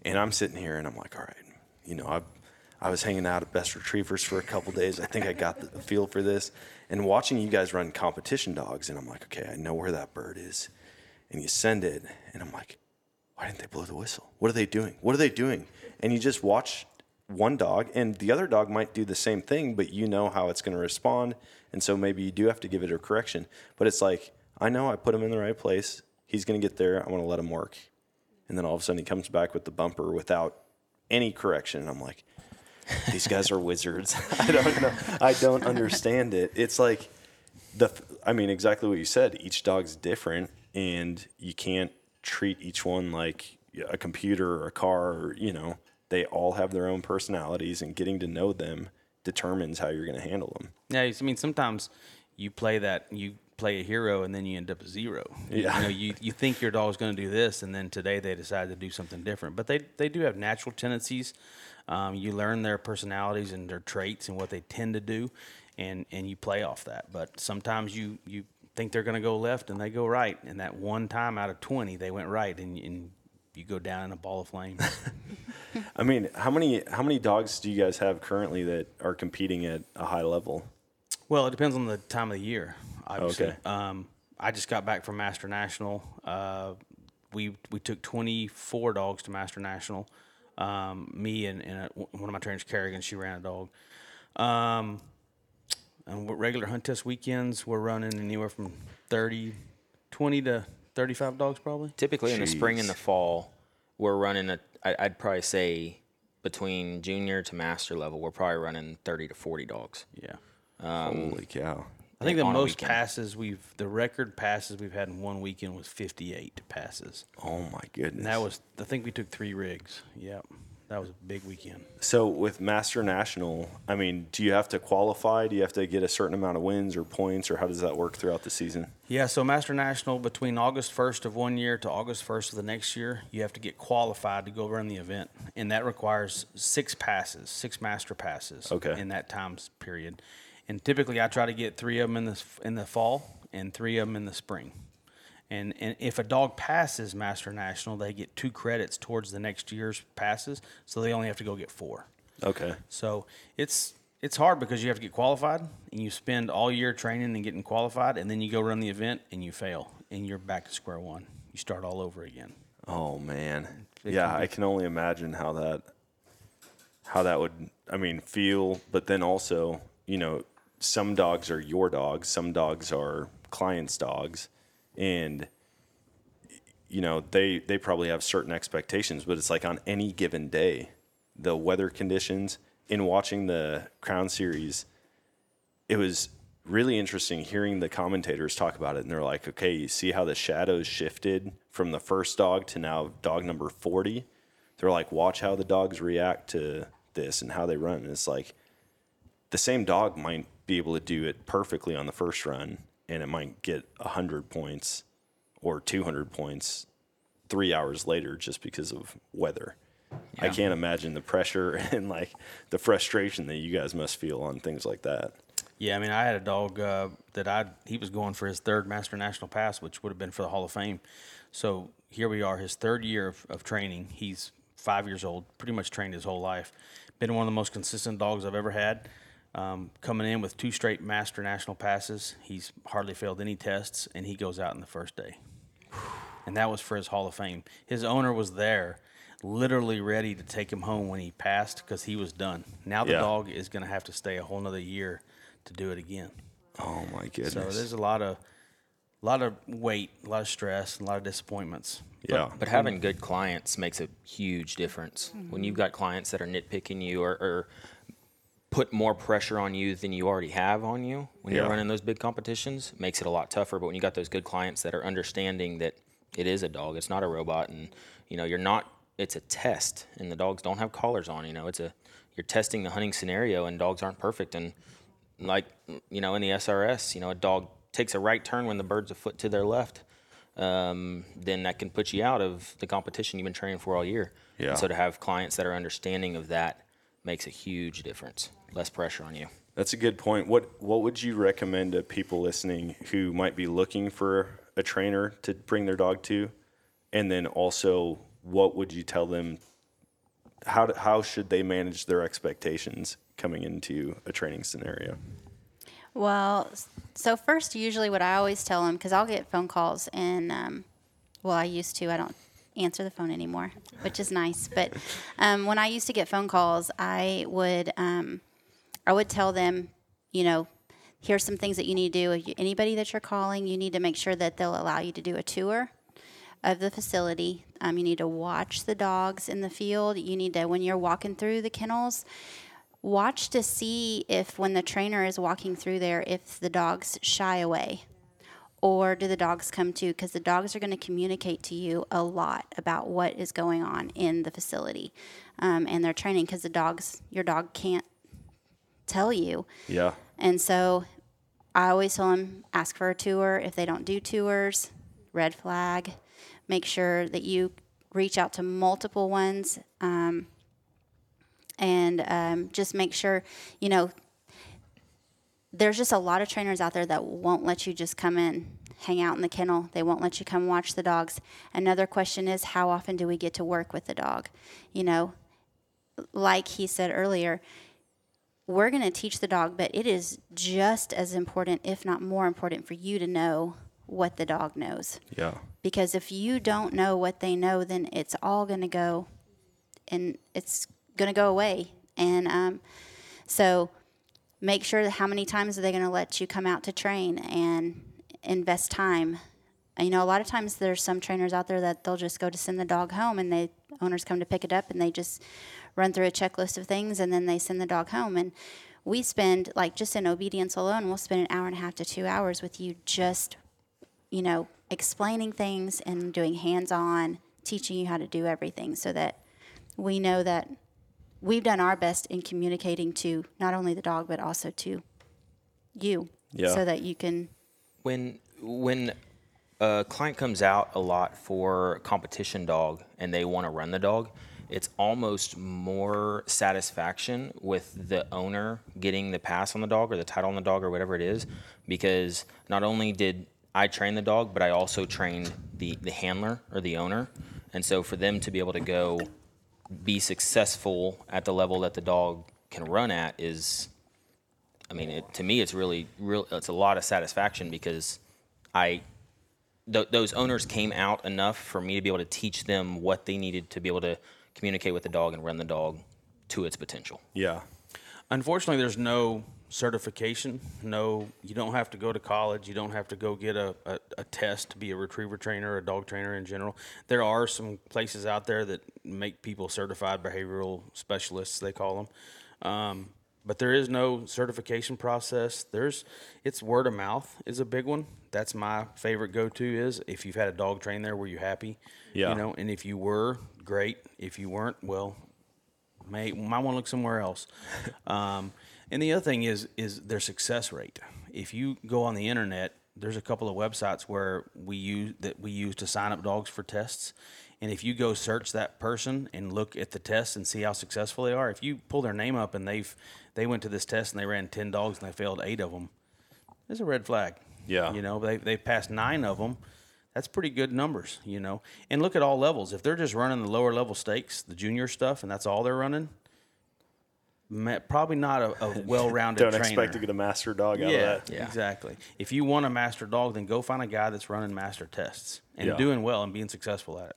And I'm sitting here and I'm like, all right, you know, I I was hanging out at Best Retrievers for a couple days. I think I got the feel for this, and watching you guys run competition dogs, and I'm like, okay, I know where that bird is, and you send it, and I'm like, why didn't they blow the whistle? What are they doing? What are they doing? And you just watch one dog, and the other dog might do the same thing, but you know how it's going to respond. And so maybe you do have to give it a correction. But it's like, I know I put him in the right place. He's going to get there. I'm going to let him work. And then all of a sudden he comes back with the bumper without any correction. And I'm like, these guys are wizards. <laughs> I don't know. I don't understand it. It's like the I mean exactly what you said. Each dog's different and you can't treat each one like a computer or a car or, you know, they all have their own personalities and getting to know them determines how you're going to handle them. Yeah, I mean sometimes you play that you play a hero and then you end up a zero. You- Yeah. You know, you, you think your dog's going to do this and then today they decide to do something different. But they they do have natural tendencies. Um, you learn their personalities and their traits and what they tend to do, and and you play off that. But sometimes you you think they're going to go left and they go right, and that one time out of twenty they went right, and, and you go down in a ball of flame. <laughs> I mean, how many how many dogs do you guys have currently that are competing at a high level? Well, it depends on the time of the year. Obviously. Okay. Um, I just got back from Master National. Uh, we we took 24 dogs to Master National. Um, me and, and a, one of my trainers, Kerrigan, she ran a dog. Um, and what regular hunt test weekends, we're running anywhere from 30, 20 to 35 dogs probably. Typically in the spring and the fall, we're running a. I- I'd probably say between junior to master level, we're probably running 30 to 40 dogs. Yeah. Holy cow! I think the on a most weekend. passes we've, the record passes we've had in one weekend was 58 passes. Oh my goodness! And that was, I think we took three rigs. Yep. That was a big weekend. so with Master National. I mean, do you have to qualify? Do you have to get a certain amount of wins or points, or how does that work throughout the season? Yeah, so Master National between August 1st of one year to August 1st of the next year, you have to get qualified to go run the event, and that requires six passes, six master passes. Okay. In that time period, and typically I try to get three of them in the in the fall and three of them in the spring. And, and if a dog passes Master National, they get two credits towards the next year's passes, so they only have to go get four. Okay. So it's it's hard because you have to get qualified and you spend all year training and getting qualified, and then you go run the event and you fail, and you're back to square one. You start all over again. Oh man. It yeah, can be- I can only imagine how that how that would I mean feel, but then also, you know, some dogs are your dogs, some dogs are clients' dogs, and you know, they they probably have certain expectations, but it's like on any given day, the weather conditions in watching the Crown series, it was really interesting hearing the commentators talk about it. And they're like okay you see how the shadows shifted from the first dog to now dog number 40 they're like watch how the dogs react to this and how they run. And it's like the same dog might be able to do it perfectly on the first run and it might get 100 points or 200 points three hours later just because of weather i can't imagine the pressure <laughs> and like the frustration that you guys must feel on things like that Yeah, I mean, I had a dog uh, that I he was going for his third Master National Pass, which would have been for the Hall of Fame. So here we are, his third year of, of training. He's five years old, pretty much trained his whole life. Been one of the most consistent dogs I've ever had. Um, coming in with two straight Master National Passes, he's hardly failed any tests, and he goes out in the first day. And that was for his Hall of Fame. His owner was there, literally ready to take him home when he passed because he was done. Now the Yeah. dog is going to have to stay a whole nother year to do it again. oh my goodness So there's a lot of, lot of weight, a lot of stress, and a lot of disappointments. yeah But having good clients makes a huge difference. When you've got clients that are nitpicking you or, or put more pressure on you than you already have on you when Yeah. you're running those big competitions, makes it a lot tougher. But when you got those good clients that are understanding that it is a dog, it's not a robot, and you know you're not. It's a test, and the dogs don't have collars on. You know, it's a you're testing the hunting scenario, and dogs aren't perfect. And like you know in the SRS, you know a dog takes a right turn when the bird's a foot to their left um, then that can put you out of the competition you've been training for all year. Yeah. And so to have clients that are understanding of that makes a huge difference. Less pressure on you. That's a good point. What what would you recommend to people listening who might be looking for a trainer to bring their dog to? And then also, what would you tell them? How to, how should they manage their expectations coming into a training scenario? Well, so first, usually what I always tell them, because I'll get phone calls, and um, well, I used to. I don't answer the phone anymore, which is nice. But um, when I used to get phone calls, I would um, I would tell them, you know, here's some things that you need to do. If you- Anybody that you're calling, you need to make sure that they'll allow you to do a tour of the facility. Um, you need to watch the dogs in the field. You need to, when you're walking through the kennels, watch to see if when the trainer is walking through there, if the dogs shy away or do the dogs come to? Because the dogs are going to communicate to you a lot about what is going on in the facility um, and their training. Because the dogs, your dog can't tell you. Yeah. And so I always tell them ask for a tour. If they don't do tours, red flag. Make sure that you reach out to multiple ones um, and um, just make sure, you know, there's just a lot of trainers out there that won't let you just come in, hang out in the kennel. They won't let you come watch the dogs. Another question is how often do we get to work with the dog? You know, like he said earlier, we're going to teach the dog, but it is just as important, if not more important, for you to know what the dog knows. Yeah. Because if you don't know what they know, then it's all going to go and it's going to go away. And um, so make sure how many times are they going to let you come out to train and invest time. You know, a lot of times there's some trainers out there that they'll just go to send the dog home and the owners come to pick it up and they just run through a checklist of things and then they send the dog home. And we spend, like, just in obedience alone, we'll spend an hour and a half to two hours with you just, you know, explaining things and doing hands on, teaching you how to do everything so that we know that we've done our best in communicating to not only the dog but also to you Yeah. so that you can when when a client comes out a lot for competition dog and they want to run the dog it's almost more satisfaction with the owner getting the pass on the dog or the title on the dog or whatever it is because not only did I train the dog but I also trained the the handler or the owner and so for them to be able to go be successful at the level that the dog can run at is I mean, it, to me, it's really, real. It's a lot of satisfaction because I, th- those owners came out enough for me to be able to teach them what they needed to be able to communicate with the dog and run the dog to its potential. Yeah. Unfortunately, there's no certification. No, you don't have to go to college. You don't have to go get a, a, a test to be a retriever trainer or a dog trainer in general. There are some places out there that make people certified behavioral specialists, they call them. Um, but there is no certification process. There's, it's word of mouth is a big one. That's my favorite go-to is if you've had a dog train there, were you happy? Yeah. You know, and if you were, great. If you weren't, well, may might want to look somewhere else. <laughs> Um, and the other thing is is their success rate. If you go on the internet, there's a couple of websites where we use that we use to sign up dogs for tests. And if you go search that person and look at the tests and see how successful they are, if you pull their name up and they've they went to this test and they ran ten dogs and they failed eight of them, there's a red flag. Yeah. You know, they they passed nine of them. That's pretty good numbers, you know. And look at all levels. If they're just running the lower level stakes, the junior stuff, and that's all they're running, ma- probably not a, a <laughs> well-rounded Don't trainer. expect to get a master dog out yeah, of that. Yeah. exactly. If you want a master dog, then go find a guy that's running master tests and Yeah. doing well and being successful at it.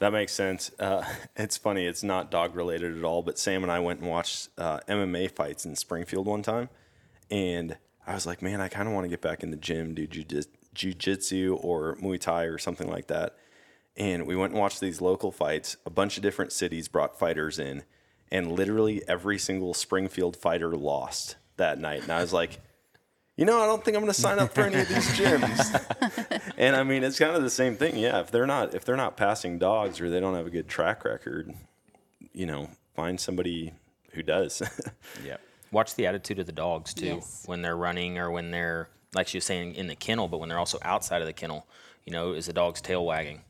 That makes sense. Uh, <laughs> it's funny. It's not dog related at all. But Sam and I went and watched uh, MMA fights in Springfield one time, and I was like, man, I kind of want to get back in the gym, do jiu- jujitsu or Muay Thai or something like that. And we went and watched these local fights. A bunch of different cities brought fighters in, and literally every single Springfield fighter lost that night. And I was like, you know, I don't think I'm going to sign up for any of these <laughs> gyms. and I mean, it's kind of the same thing. Yeah, if they're not if they're not passing dogs or they don't have a good track record, you know, find somebody who does. <laughs> Yeah. Watch the attitude of the dogs too Yes. when they're running or when they're like she was saying in the kennel, but when they're also outside of the kennel. You know, is the dog's tail wagging?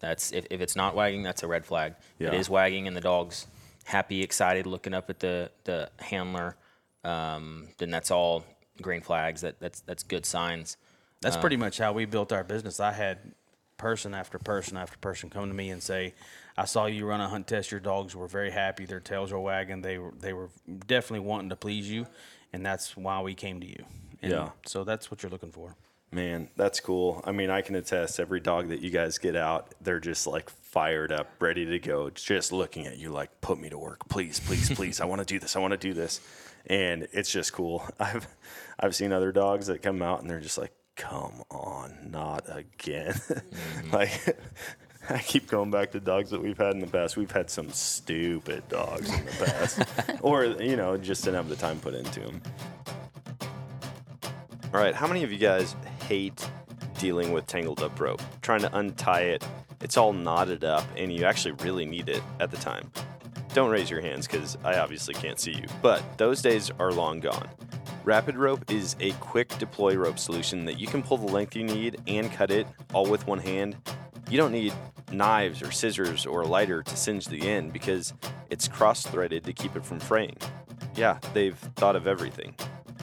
That's if, if it's not wagging, that's a red flag. Yeah. it is wagging and the dog's happy, excited, looking up at the the handler, um, then that's all green flags. That that's that's good signs. That's pretty much how we built our business. I had person after person after person come to me and say, "I saw you run a hunt test. Your dogs were very happy. Their tails were wagging. They were they were definitely wanting to please you, and that's why we came to you." And Yeah. So that's what you're looking for. Man, that's cool. I mean, I can attest every dog that you guys get out, they're just like fired up, ready to go, just looking at you like, put me to work, please, please, please. I want to do this. I want to do this. And it's just cool. <laughs> I've I've seen other dogs that come out and they're just like, come on, not again. <laughs> Mm-hmm. like <laughs> I keep going back to dogs that we've had in the past. We've had some stupid dogs in the past, or you know, just didn't have the time put into them. All right, how many of you guys hate dealing with tangled up rope? Trying to untie it, it's all knotted up, and you actually really need it at the time. Don't raise your hands because I obviously can't see you, but those days are long gone. Rapid Rope is a quick deploy rope solution that you can pull the length you need and cut it all with one hand. You don't need knives or scissors or a lighter to singe the end because it's cross threaded to keep it from fraying. Yeah, they've thought of everything.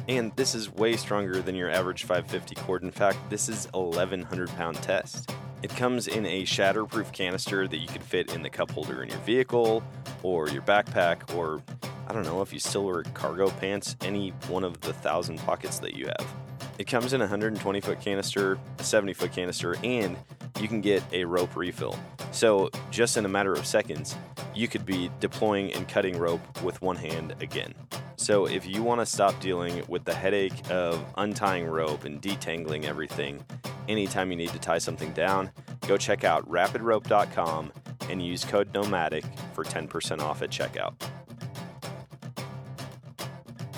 And this is way stronger than your average 550 cord. In fact, this is 1100 pound test. It comes in a shatterproof canister that you can fit in the cup holder in your vehicle or your backpack or I don't know if you still wear cargo pants, any one of the thousand pockets that you have. It comes in a 120 foot canister, a 70 foot canister, and you can get a rope refill. So, just in a matter of seconds, you could be deploying and cutting rope with one hand again. So, if you want to stop dealing with the headache of untying rope and detangling everything anytime you need to tie something down, go check out rapidrope.com and use code NOMADIC for 10% off at checkout.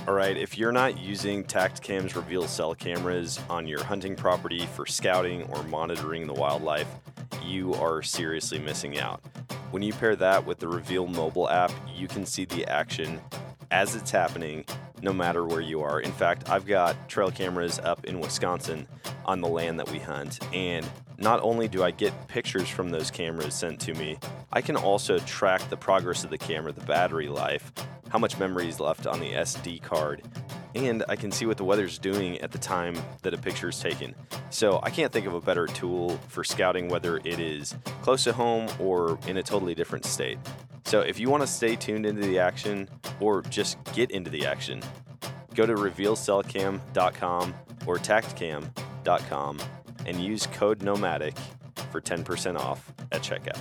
All right, if you're not using Tactacam's reveal cell cameras on your hunting property for scouting or monitoring the wildlife, you are seriously missing out. When you pair that with the Reveal mobile app, you can see the action as it's happening no matter where you are. In fact, I've got trail cameras up in Wisconsin on the land that we hunt, and not only do I get pictures from those cameras sent to me, I can also track the progress of the camera, the battery life, how much memory is left on the SD card, and I can see what the weather's doing at the time that a picture is taken. So I can't think of a better tool for scouting whether it is close to home or in a totally different state. So if you want to stay tuned into the action or just get into the action, go to revealcellcam.com or tactacam.com and use code nomadic for 10% off at checkout.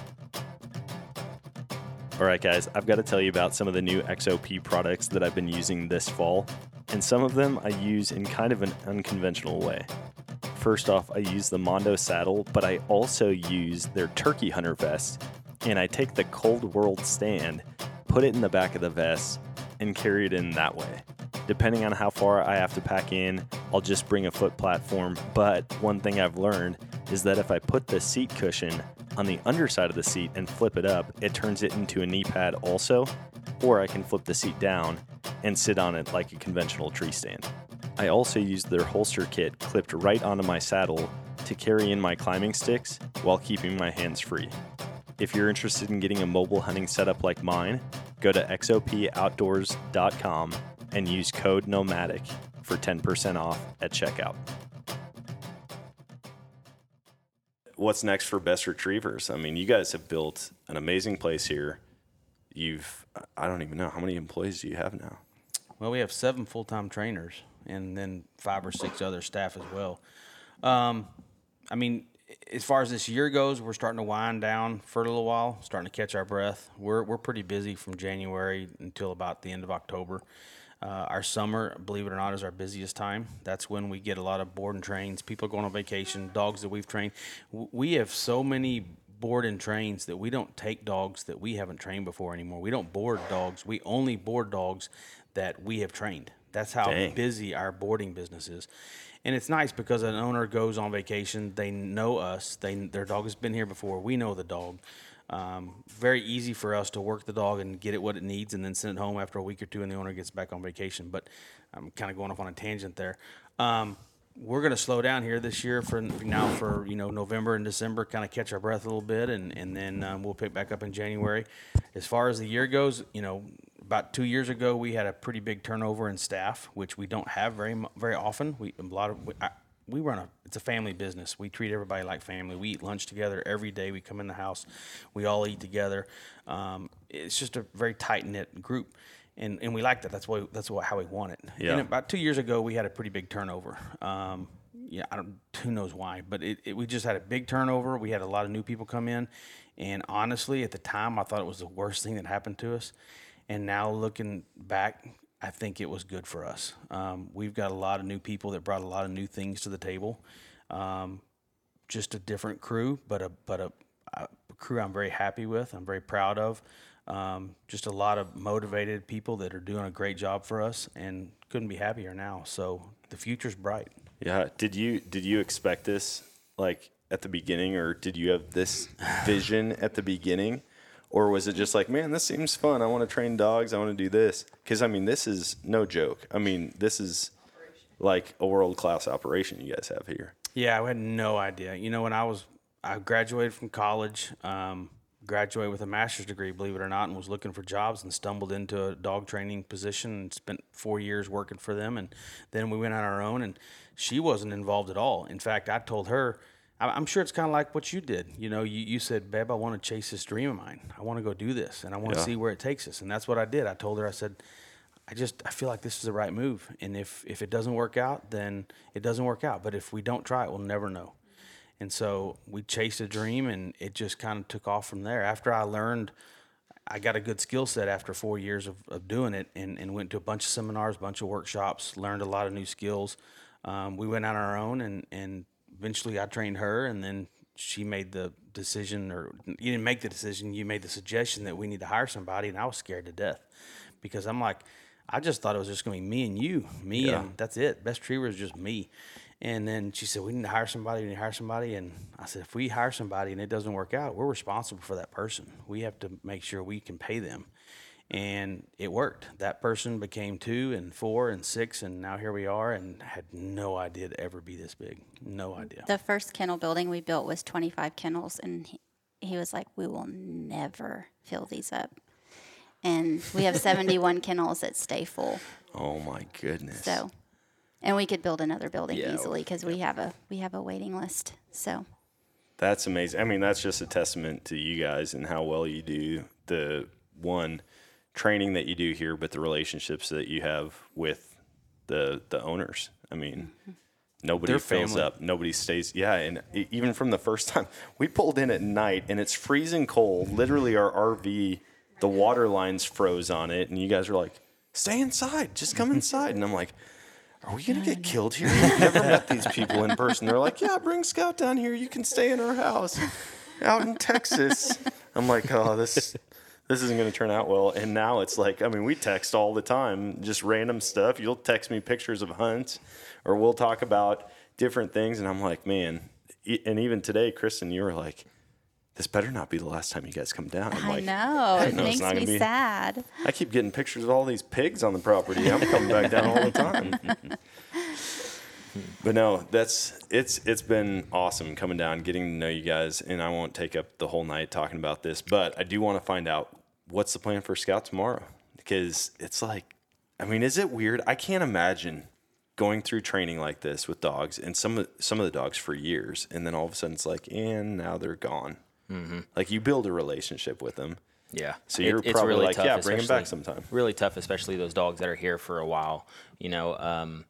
All right, guys, I've got to tell you about some of the new XOP products that I've been using this fall, and some of them I use in kind of an unconventional way. First off, I use the Mondo saddle, but I also use their turkey hunter vest, and I take the Cold World stand, put it in the back of the vest, and carry it in that way. Depending on how far I have to pack in, I'll just bring a foot platform. But one thing I've learned is that if I put the seat cushion on the underside of the seat and flip it up, it turns it into a knee pad also, or I can flip the seat down and sit on it like a conventional tree stand. I also used their holster kit clipped right onto my saddle to carry in my climbing sticks while keeping my hands free. If you're interested in getting a mobile hunting setup like mine, go to xopoutdoors.com and use code NOMADIC for 10% off at checkout. What's next for Best Retrievers? I mean, you guys have built an amazing place here. You've, I don't even know, how many employees do you have now? Well, we have seven full time trainers and then five or six other staff as well. Um, I mean, as far as this year goes, we're starting to wind down for a little while, starting to catch our breath. We're, we're pretty busy from January until about the end of October. Uh, our summer, believe it or not, is our busiest time. That's when we get a lot of board and trains, people going on vacation, dogs that we've trained. We have so many board and trains that we don't take dogs that we haven't trained before anymore. We don't board dogs. We only board dogs that we have trained. That's how Dang. busy our boarding business is. And it's nice because an owner goes on vacation. They know us. They their dog has been here before. We know the dog. Um, very easy for us to work the dog and get it what it needs, and then send it home after a week or two, and the owner gets back on vacation. But I'm kind of going off on a tangent there. Um, we're going to slow down here this year for now for you know November and December, kind of catch our breath a little bit, and and then um, we'll pick back up in January. As far as the year goes, you know, about two years ago we had a pretty big turnover in staff, which we don't have very very often. We a lot of I, we run a it's a family business. We treat everybody like family. We eat lunch together every day. We come in the house, we all eat together. Um, it's just a very tight knit group. And, and we like that. That's why that's what, how we want it. Yeah. And about two years ago, we had a pretty big turnover. Um, yeah, I don't. Who knows why? But it, it, we just had a big turnover. We had a lot of new people come in, and honestly, at the time, I thought it was the worst thing that happened to us. And now looking back, I think it was good for us. Um, we've got a lot of new people that brought a lot of new things to the table. Um, just a different crew, but a but a, a crew I'm very happy with. I'm very proud of. Um, just a lot of motivated people that are doing a great job for us, and couldn't be happier now. So the future's bright. Yeah. Did you did you expect this like at the beginning, or did you have this <laughs> vision at the beginning, or was it just like, man, this seems fun. I want to train dogs. I want to do this because I mean, this is no joke. I mean, this is like a world class operation you guys have here. Yeah, I had no idea. You know, when I was, I graduated from college, um, graduated with a master's degree, believe it or not, and was looking for jobs and stumbled into a dog training position and spent four years working for them. And then we went on our own, and she wasn't involved at all. In fact, I told her, I'm sure it's kind of like what you did. You know, you, you said, Babe, I want to chase this dream of mine. I want to go do this, and I want to Yeah. see where it takes us. And that's what I did. I told her, I said, I just I feel like this is the right move, and if if it doesn't work out, then it doesn't work out. But if we don't try it, we'll never know. And so we chased a dream, and it just kind of took off from there. After I learned, I got a good skill set after four years of, of doing it and, and went to a bunch of seminars, a bunch of workshops, learned a lot of new skills. Um, we went on our own and, and eventually I trained her and then she made the decision or you didn't make the decision, you made the suggestion that we need to hire somebody and I was scared to death because I'm like, I just thought it was just gonna be me and you, me Yeah. and that's it. Best retriever was just me. And then she said, We need to hire somebody, we need to hire somebody. And I said, If we hire somebody and it doesn't work out, we're responsible for that person. We have to make sure we can pay them. And it worked. That person became two and four and six, and now here we are, and had no idea to ever be this big. No idea. The first kennel building we built was 25 kennels, and he, he was like, "We will never fill these up." And we have 71 <laughs> kennels that stay full. Oh my goodness. So, and we could build another building Yeah, easily because we have a we have a waiting list. So, That's amazing. I mean, that's just a testament to you guys and how well you do the one training that you do here, but the relationships that you have with the the owners. I mean, nobody fills family. up. Nobody stays. Yeah, and even from the first time we pulled in at night and it's freezing cold. Literally, our RV, the water lines froze on it, and you guys were like, "Stay inside. Just come inside." And I'm like. Are we gonna get killed here? We've never met these people in person. They're like, "Yeah, bring Scout down here. You can stay in our house out in Texas." I'm like, "Oh, this this isn't gonna turn out well." And now it's like, I mean, we text all the time, just random stuff. You'll text me pictures of hunts, or we'll talk about different things, and I'm like, man. And even today, Kristin, you were like, "This better not be the last time you guys come down." I'm I like, know it know it's makes not me be- sad. I keep getting pictures of all these pigs on the property. I'm coming back down all the time. <laughs> But no, that's it's it's been awesome coming down, getting to know you guys, and I won't take up the whole night talking about this, but I do want to find out what's the plan for Scout tomorrow because it's like, I mean, is it weird? I can't imagine going through training like this with dogs and some of some of the dogs for years, and then all of a sudden it's like, and now they're gone. Like you build a relationship with them. Yeah. So you're probably like, yeah, bring 'em back sometime. Really tough, especially those dogs that are here for a while. You know, um,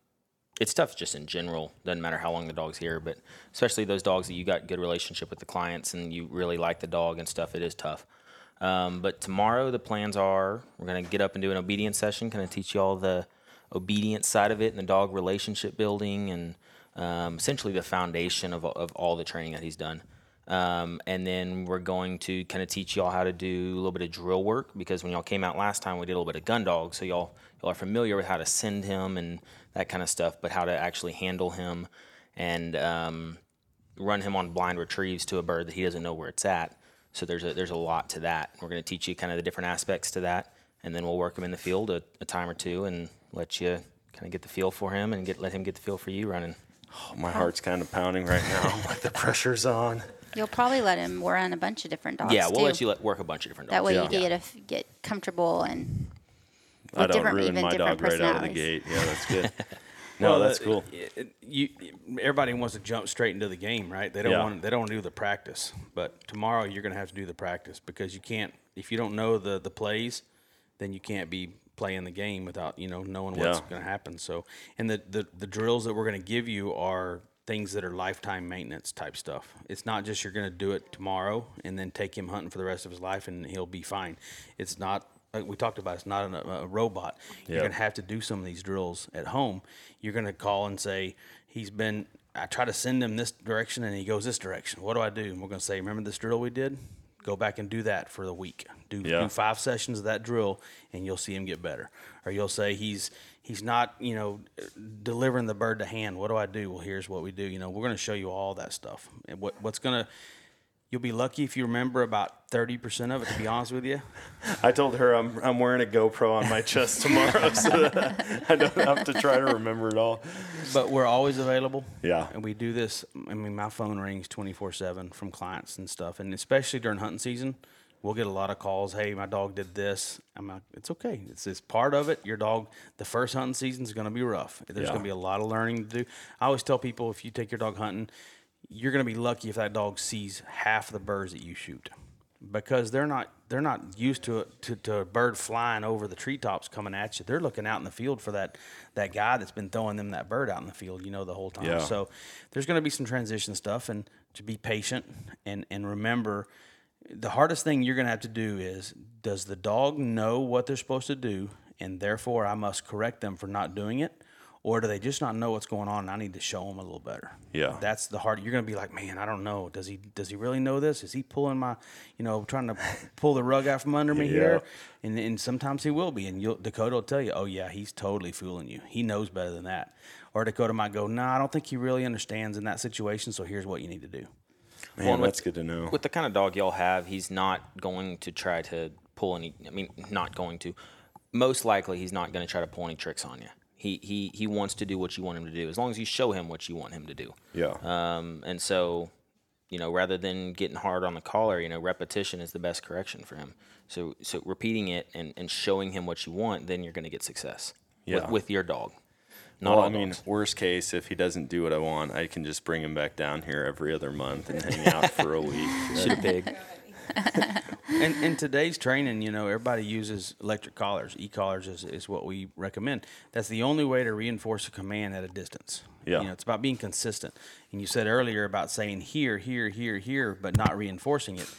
it's tough just in general. Doesn't matter how long the dog's here, but especially those dogs that you got good relationship with the clients and you really like the dog and stuff. It is tough. Um, but tomorrow the plans are we're gonna get up and do an obedience session, kind of teach you all the obedience side of it and the dog relationship building and um, essentially the foundation of, of all the training that he's done. Um, and then we're going to kind of teach y'all how to do a little bit of drill work because when y'all came out last time, we did a little bit of gun dog. So y'all y'all are familiar with how to send him and that kind of stuff, but how to actually handle him and um, run him on blind retrieves to a bird that he doesn't know where it's at. So there's a there's a lot to that. We're going to teach you kind of the different aspects to that, and then we'll work him in the field a, a time or two and let you kind of get the feel for him and get let him get the feel for you running. Oh, my heart's kind of pounding right now. <laughs> like the pressure's on. You'll probably let him run a bunch of different dogs. yeah, we'll too. let you let, work a bunch of different dogs. That way Yeah. you get a f get comfortable and I don't different, ruin even my different dog right out of the personalities. gate. Yeah, that's good. <laughs> No, Well, that's uh, cool. it- it- you, everybody wants to jump straight into the game, right? They don't Yeah. want they don't want to do the practice. But tomorrow you're going to have to do the practice because you can't if you don't know the the plays, then you can't be playing the game without you know knowing what's Yeah. going to happen. So, and the, the the drills that we're going to give you are things that are lifetime maintenance type stuff. It's not just you're going to do it tomorrow and then take him hunting for the rest of his life and he'll be fine. It's not like we talked about. It's not an, a, robot. You're going to have to do some of these drills at home. You're going to call and say he's been. I try to send him this direction and he goes this direction. What do I do? And we're going to say, remember this drill we did? Go back and do that for the week. Do, Yeah. do five sessions of that drill, and you'll see him get better. Or you'll say he's he's not you know delivering the bird to hand. What do I do? Well, here's what we do. You know, we're going to show you all that stuff. And what what's going to You'll be lucky if you remember about thirty percent of it. To be honest with you, <laughs> I told her I'm I'm wearing a GoPro on my chest <laughs> tomorrow, so <laughs> I don't have to try to remember it all. but we're always available. Yeah. and we do this. I mean, my phone rings twenty four seven from clients and stuff, and especially during hunting season, we'll get a lot of calls. Hey, my dog did this. I'm like, it's okay. It's it's part of it. Your dog. The first hunting season is going to be rough. There's Yeah. going to be a lot of learning to do. I always tell people if you take your dog hunting, you're going to be lucky if that dog sees half the birds that you shoot, because they're not they're not used to, it, to to a bird flying over the treetops coming at you. They're looking out in the field for that that guy that's been throwing them that bird out in the field, you know, the whole time. Yeah. So there's going to be some transition stuff, and to be patient and and remember the hardest thing you're going to have to do is does the dog know what they're supposed to do and therefore I must correct them for not doing it or do they just not know what's going on and I need to show them a little better. Yeah. That's the hard you're going to be like, "Man, I don't know. Does he does he really know this? Is he pulling my, you know, trying to <laughs> pull the rug out from under me here?" And and sometimes he will be and you'll, Dakota will tell you, "Oh yeah, he's totally fooling you. He knows better than that." Or Dakota might go, "No, nah, I don't think he really understands in that situation, so here's what you need to do." Man, Well, with- that's good to know. With the kind of dog y'all have, he's not going to try to pull any. I mean, not going to. Most likely, he's not going to try to pull any tricks on you. He he he wants to do what you want him to do, as long as you show him what you want him to do. Yeah. Um, and so, you know, rather than getting hard on the collar, you know, repetition is the best correction for him. So so repeating it and, and showing him what you want, then you're going to get success. Yeah. With, with your dog. Not well, I mean, dogs. worst case, if he doesn't do what I want, I can just bring him back down here every other month and hang out for a <laughs> week. Shoot a pig. <laughs> in, in today's training, you know, everybody uses electric collars. E-collars is, is what we recommend. That's the only way to reinforce a command at a distance. Yeah. You know, it's about being consistent. And you said earlier about saying here, here, here, here, but not reinforcing it.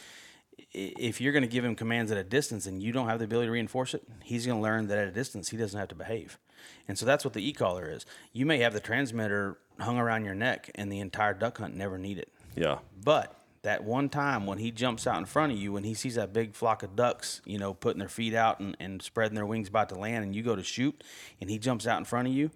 If you're going to give him commands at a distance and you don't have the ability to reinforce it, he's going to learn that at a distance he doesn't have to behave. And so that's what the e-collar is. You may have the transmitter hung around your neck and the entire duck hunt never need it. Yeah. But that one time when he jumps out in front of you, when he sees that big flock of ducks, you know, putting their feet out and, and spreading their wings about to land, and you go to shoot, and he jumps out in front of you,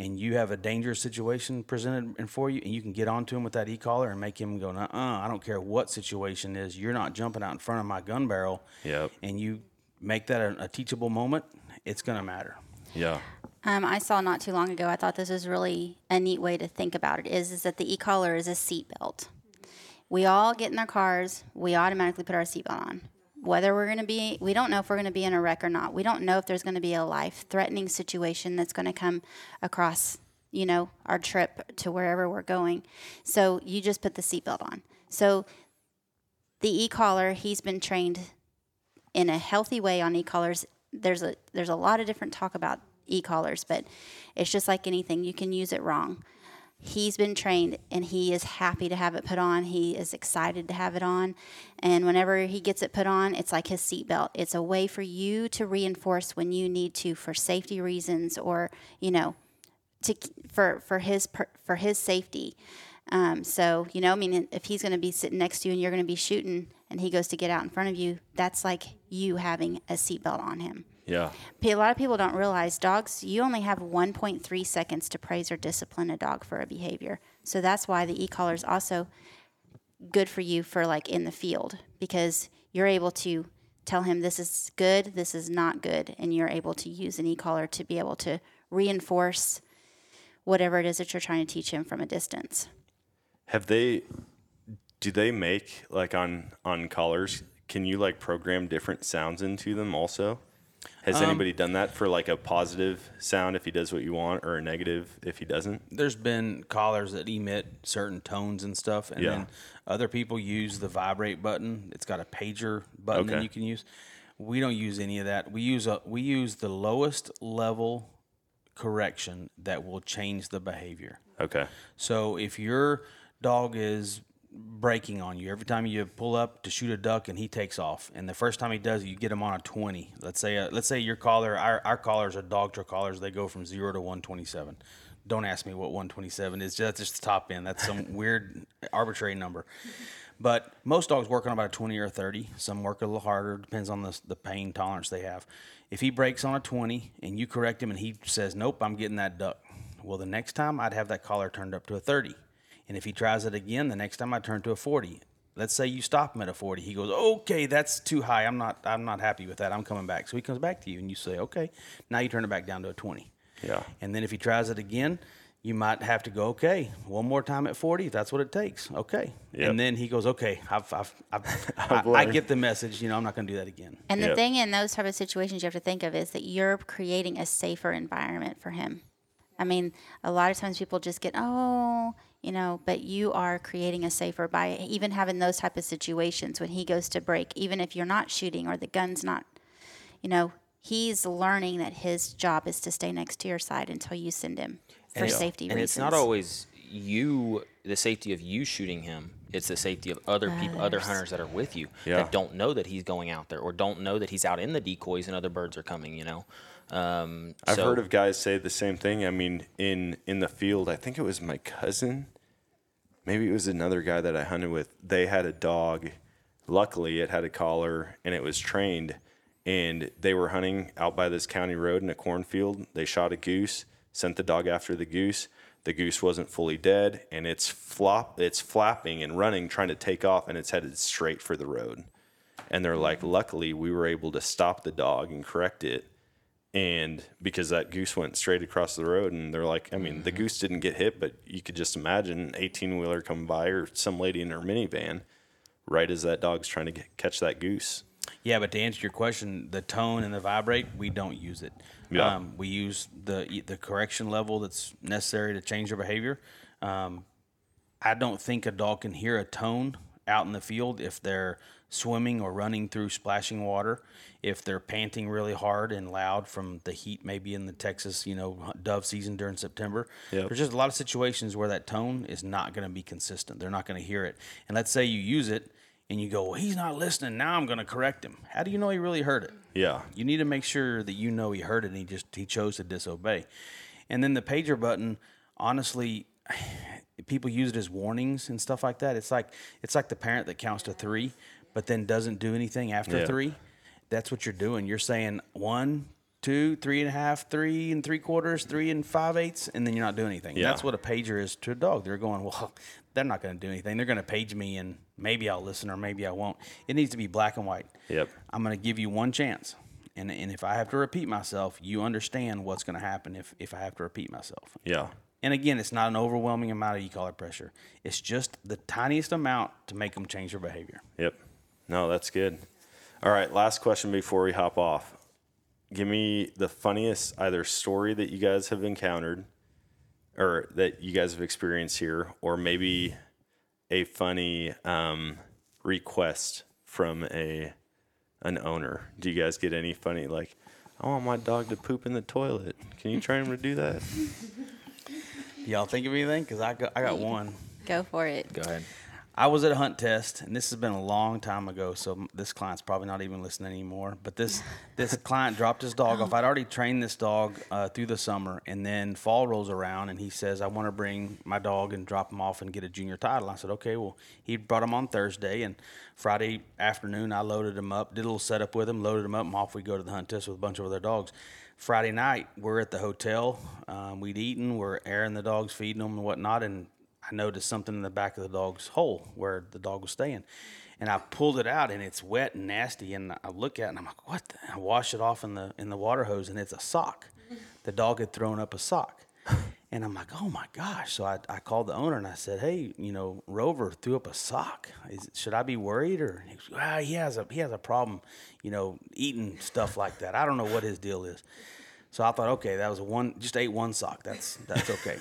and you have a dangerous situation presented in for you, and you can get onto him with that e-collar and make him go, uh I don't care what situation is, you're not jumping out in front of my gun barrel. Yep. And you make that a, a teachable moment, it's going to matter. Yeah. Um, I saw not too long ago. I thought this was really a neat way to think about it. Is is that the e-collar is a seatbelt. We all get in our cars. We automatically put our seatbelt on. Whether we're going to be, we don't know if we're going to be in a wreck or not. We don't know if there's going to be a life-threatening situation that's going to come across, you know, our trip to wherever we're going. So you just put the seatbelt on. So the e-collar, he's been trained in a healthy way on e-collars. There's a there's a lot of different talk about e-collars, but it's just like anything. You can use it wrong. He's been trained and he is happy to have it put on. He is excited to have it on. And whenever he gets it put on, it's like his seatbelt. It's a way for you to reinforce when you need to for safety reasons or, you know, to for for his for his safety. Um, so you know, I mean, if he's going to be sitting next to you and you're going to be shooting, and he goes to get out in front of you, that's like you having a seatbelt on him. Yeah. A lot of people don't realize dogs. You only have 1.3 seconds to praise or discipline a dog for a behavior. So that's why the e-collar is also good for you for like in the field because you're able to tell him this is good, this is not good, and you're able to use an e-collar to be able to reinforce whatever it is that you're trying to teach him from a distance. Have they? Do they make like on on collars? Can you like program different sounds into them also? Has Um, anybody done that for like a positive sound if he does what you want, or a negative if he doesn't? There's been collars that emit certain tones and stuff, and Yeah. then other people use the vibrate button. It's got a pager button that you can use. We don't use any of that. We use a we use the lowest level correction that will change the behavior. Okay. So if your dog is breaking on you every time you pull up to shoot a duck and he takes off, and the first time he does, you get him on a twenty. Let's say uh, let's say your collar, our our collars are Dogtra collars. They go from zero to one twenty seven. Don't ask me what one twenty seven is. That's just the top end. That's some <laughs> weird arbitrary number. But most dogs work on about a 20 or a 30. Some work a little harder, depends on the, the pain tolerance they have. If he breaks on a 20 and you correct him and he says, Nope, I'm getting that duck. Well, the next time I'd have that collar turned up to a 30. And if he tries it again, the next time I turn to a 40. Let's say you stop him at a 40. He goes, "Okay, that's too high. I'm not I'm not happy with that. I'm coming back." So he comes back to you and you say, "Okay." Now you turn it back down to a 20. Yeah. And then if he tries it again, you might have to go, okay, one more time at 40, if that's what it takes. Okay. Yep. And then he goes, okay, I've, I've, I've, <laughs> I, I get the message. You know, I'm not going to do that again. And the Yep. thing in those type of situations you have to think of is that you're creating a safer environment for him. I mean, a lot of times people just get, oh, you know, but you are creating a safer by even having those type of situations when he goes to break, even if you're not shooting or the gun's not, you know, he's learning that his job is to stay next to your side until you send him for it's- safety and reasons. it's not always you, the safety of you shooting him. It's the safety of other people, other hunters that are with you Yeah. that don't know that he's going out there or don't know that he's out in the decoys and other birds are coming. You know. Um, I've so- heard of guys say the same thing. I mean, in in the field, I think it was my cousin. Maybe it was another guy that I hunted with. They had a dog. Luckily, it had a collar and it was trained. And they were hunting out by this county road in a cornfield. They shot a goose, sent the dog after the goose. The goose wasn't fully dead, and it's flop, it's flapping and running, trying to take off, and it's headed straight for the road. And they're like, luckily, we were able to stop the dog and correct it and because that goose went straight across the road and they're like i mean the mm-hmm. goose didn't get hit but you could just imagine an 18 wheeler come by or some lady in her minivan right as that dog's trying to get, catch that goose Yeah, but to answer your question, the tone and the vibrate, we don't use it. Yeah. Um, we use the the correction level that's necessary to change their behavior. Um, I don't think a dog can hear a tone out in the field if they're swimming or running through splashing water, if they're panting really hard and loud from the heat, maybe in the Texas, you know, dove season during September. Yep. There's just a lot of situations where that tone is not going to be consistent. They're not going to hear it. And let's say you use it and you go, well, he's not listening. Now I'm going to correct him. How do you know he really heard it? yeah You need to make sure that you know he heard it and he just he chose to disobey. And then the pager button, honestly, <sighs> people use it as warnings and stuff like that. It's like it's like the parent that counts to three, but then doesn't do anything after Yeah. three. That's what you're doing. You're saying one, two, three and a half, three and three quarters, three and five eighths, and then you're not doing anything. Yeah. That's what a pager is to a dog. They're going, well, <laughs> they're not going to do anything. They're going to page me, and maybe I'll listen or maybe I won't. It needs to be black and white. Yep. I'm going to give you one chance. And, and if I have to repeat myself, you understand what's going to happen if, if I have to repeat myself. yeah And again, it's not an overwhelming amount of e-collar pressure. It's just the tiniest amount to make them change their behavior. yep no that's good all right last question before we hop off give me the funniest either story that you guys have encountered or that you guys have experienced here or maybe a funny um, request from a an owner do you guys get any funny like i want my dog to poop in the toilet can you train him to do that Y'all think of anything? Because I got, I got one. Go for it. Go ahead. I was at a hunt test, and this has been a long time ago, so this client's probably not even listening anymore. But this this <laughs> client dropped his dog off. I'd already trained this dog uh, through the summer, and then fall rolls around, and he says, "I want to bring my dog and drop him off and get a junior title." I said, "Okay." Well, he brought him on Thursday, and Friday afternoon I loaded him up, did a little setup with him, loaded him up, and off we go to the hunt test with a bunch of other dogs. Friday night, we're at the hotel. Um, we'd eaten, we're airing the dogs, feeding them and whatnot, and I noticed something in the back of the dog's hole where the dog was staying. And I pulled it out and it's wet and nasty. And I look at it and I'm like, what? The? I wash it off in the in the water hose and it's a sock. <laughs> The dog had thrown up a sock. And I'm like, oh my gosh. So I, I called the owner and I said, hey, you know, Rover threw up a sock. Is, should I be worried? Or he, goes, ah, he has a he has a problem, you know, eating stuff like that. I don't know what his deal is. So I thought, okay, that was a one. Just ate one sock. That's that's okay.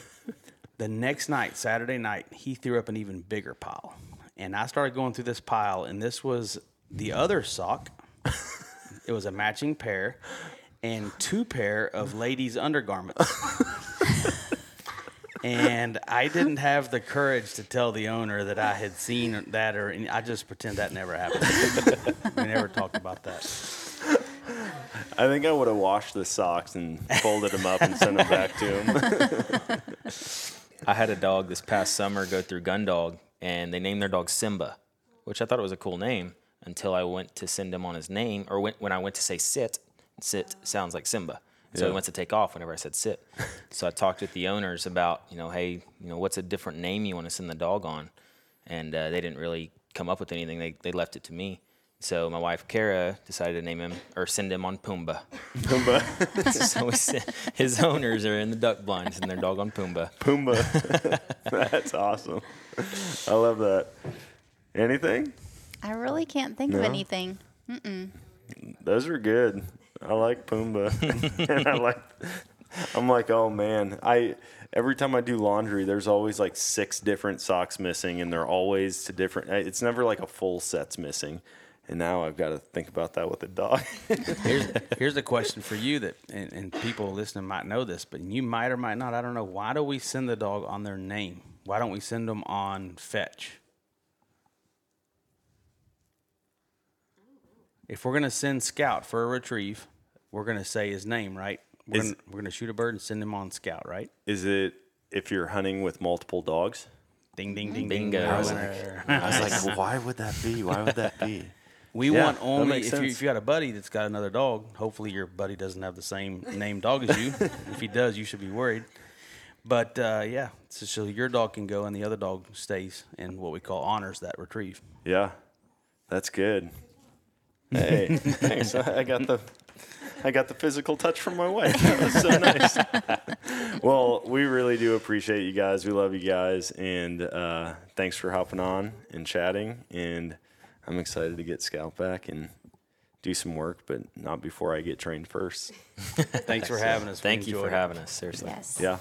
The next night, Saturday night, he threw up an even bigger pile, and I started going through this pile, and this was the other sock. it was a matching pair, and two pair of ladies' undergarments. and I didn't have the courage to tell the owner that I had seen that, or I just pretend that never happened. we never talked about that. i think i would have washed the socks and folded them up and sent them back to him <laughs> I had a dog this past summer go through Gun Dog, and they named their dog Simba, which I thought was a cool name until I went to send him on his name, or when, when I went to say sit, sit sounds like Simba. So Yeah. he went to take off whenever I said sit. <laughs> so I talked with the owners about, you know, hey, you know, what's a different name you want to send the dog on? And uh, they didn't really come up with anything. They, they left it to me. So my wife Kara decided to name him or send him on Pumbaa. Pumbaa. <laughs> so we sent, his owners are in the duck blinds and their dog on Pumbaa. Pumbaa. <laughs> That's awesome. I love that. Anything? I really can't think of No? anything. Those are good. I like Pumbaa. <laughs> and I like I'm like, oh man. I every time I do laundry, there's always like six different socks missing and they're always to different it's never like a full set's missing and now I've got to think about that with a dog. <laughs> here's, <laughs> here's a question for you that, and, and, people listening might know this, but you might or might not. I don't know. Why do we send the dog on their name? Why don't we send them on fetch? If we're gonna send Scout for a retrieve, we're gonna say his name, right? We're, gonna, we're gonna shoot a bird and send him on Scout, right? Is it if you're hunting with multiple dogs? Ding ding ding bingo! I was, like, I was like, <laughs> why would that be? Why would that be? We Yeah, want that only makes if you, sense. if you got a buddy that's got another dog. Hopefully, your buddy doesn't have the same name dog as you. <laughs> if he does, you should be worried. But uh, yeah, so, so your dog can go and the other dog stays and what we call honors that retrieve. Yeah, that's good. Hey, <laughs> thanks. I got the I got the physical touch from my wife. That was so nice. <laughs> well, we really do appreciate you guys. We love you guys, and uh, thanks for hopping on and chatting. And I'm excited to get Scout back and do some work, but not before I get trained first. <laughs> Thanks for having us. We Thank you for enjoyed it. having us. Seriously. Yes. Yeah.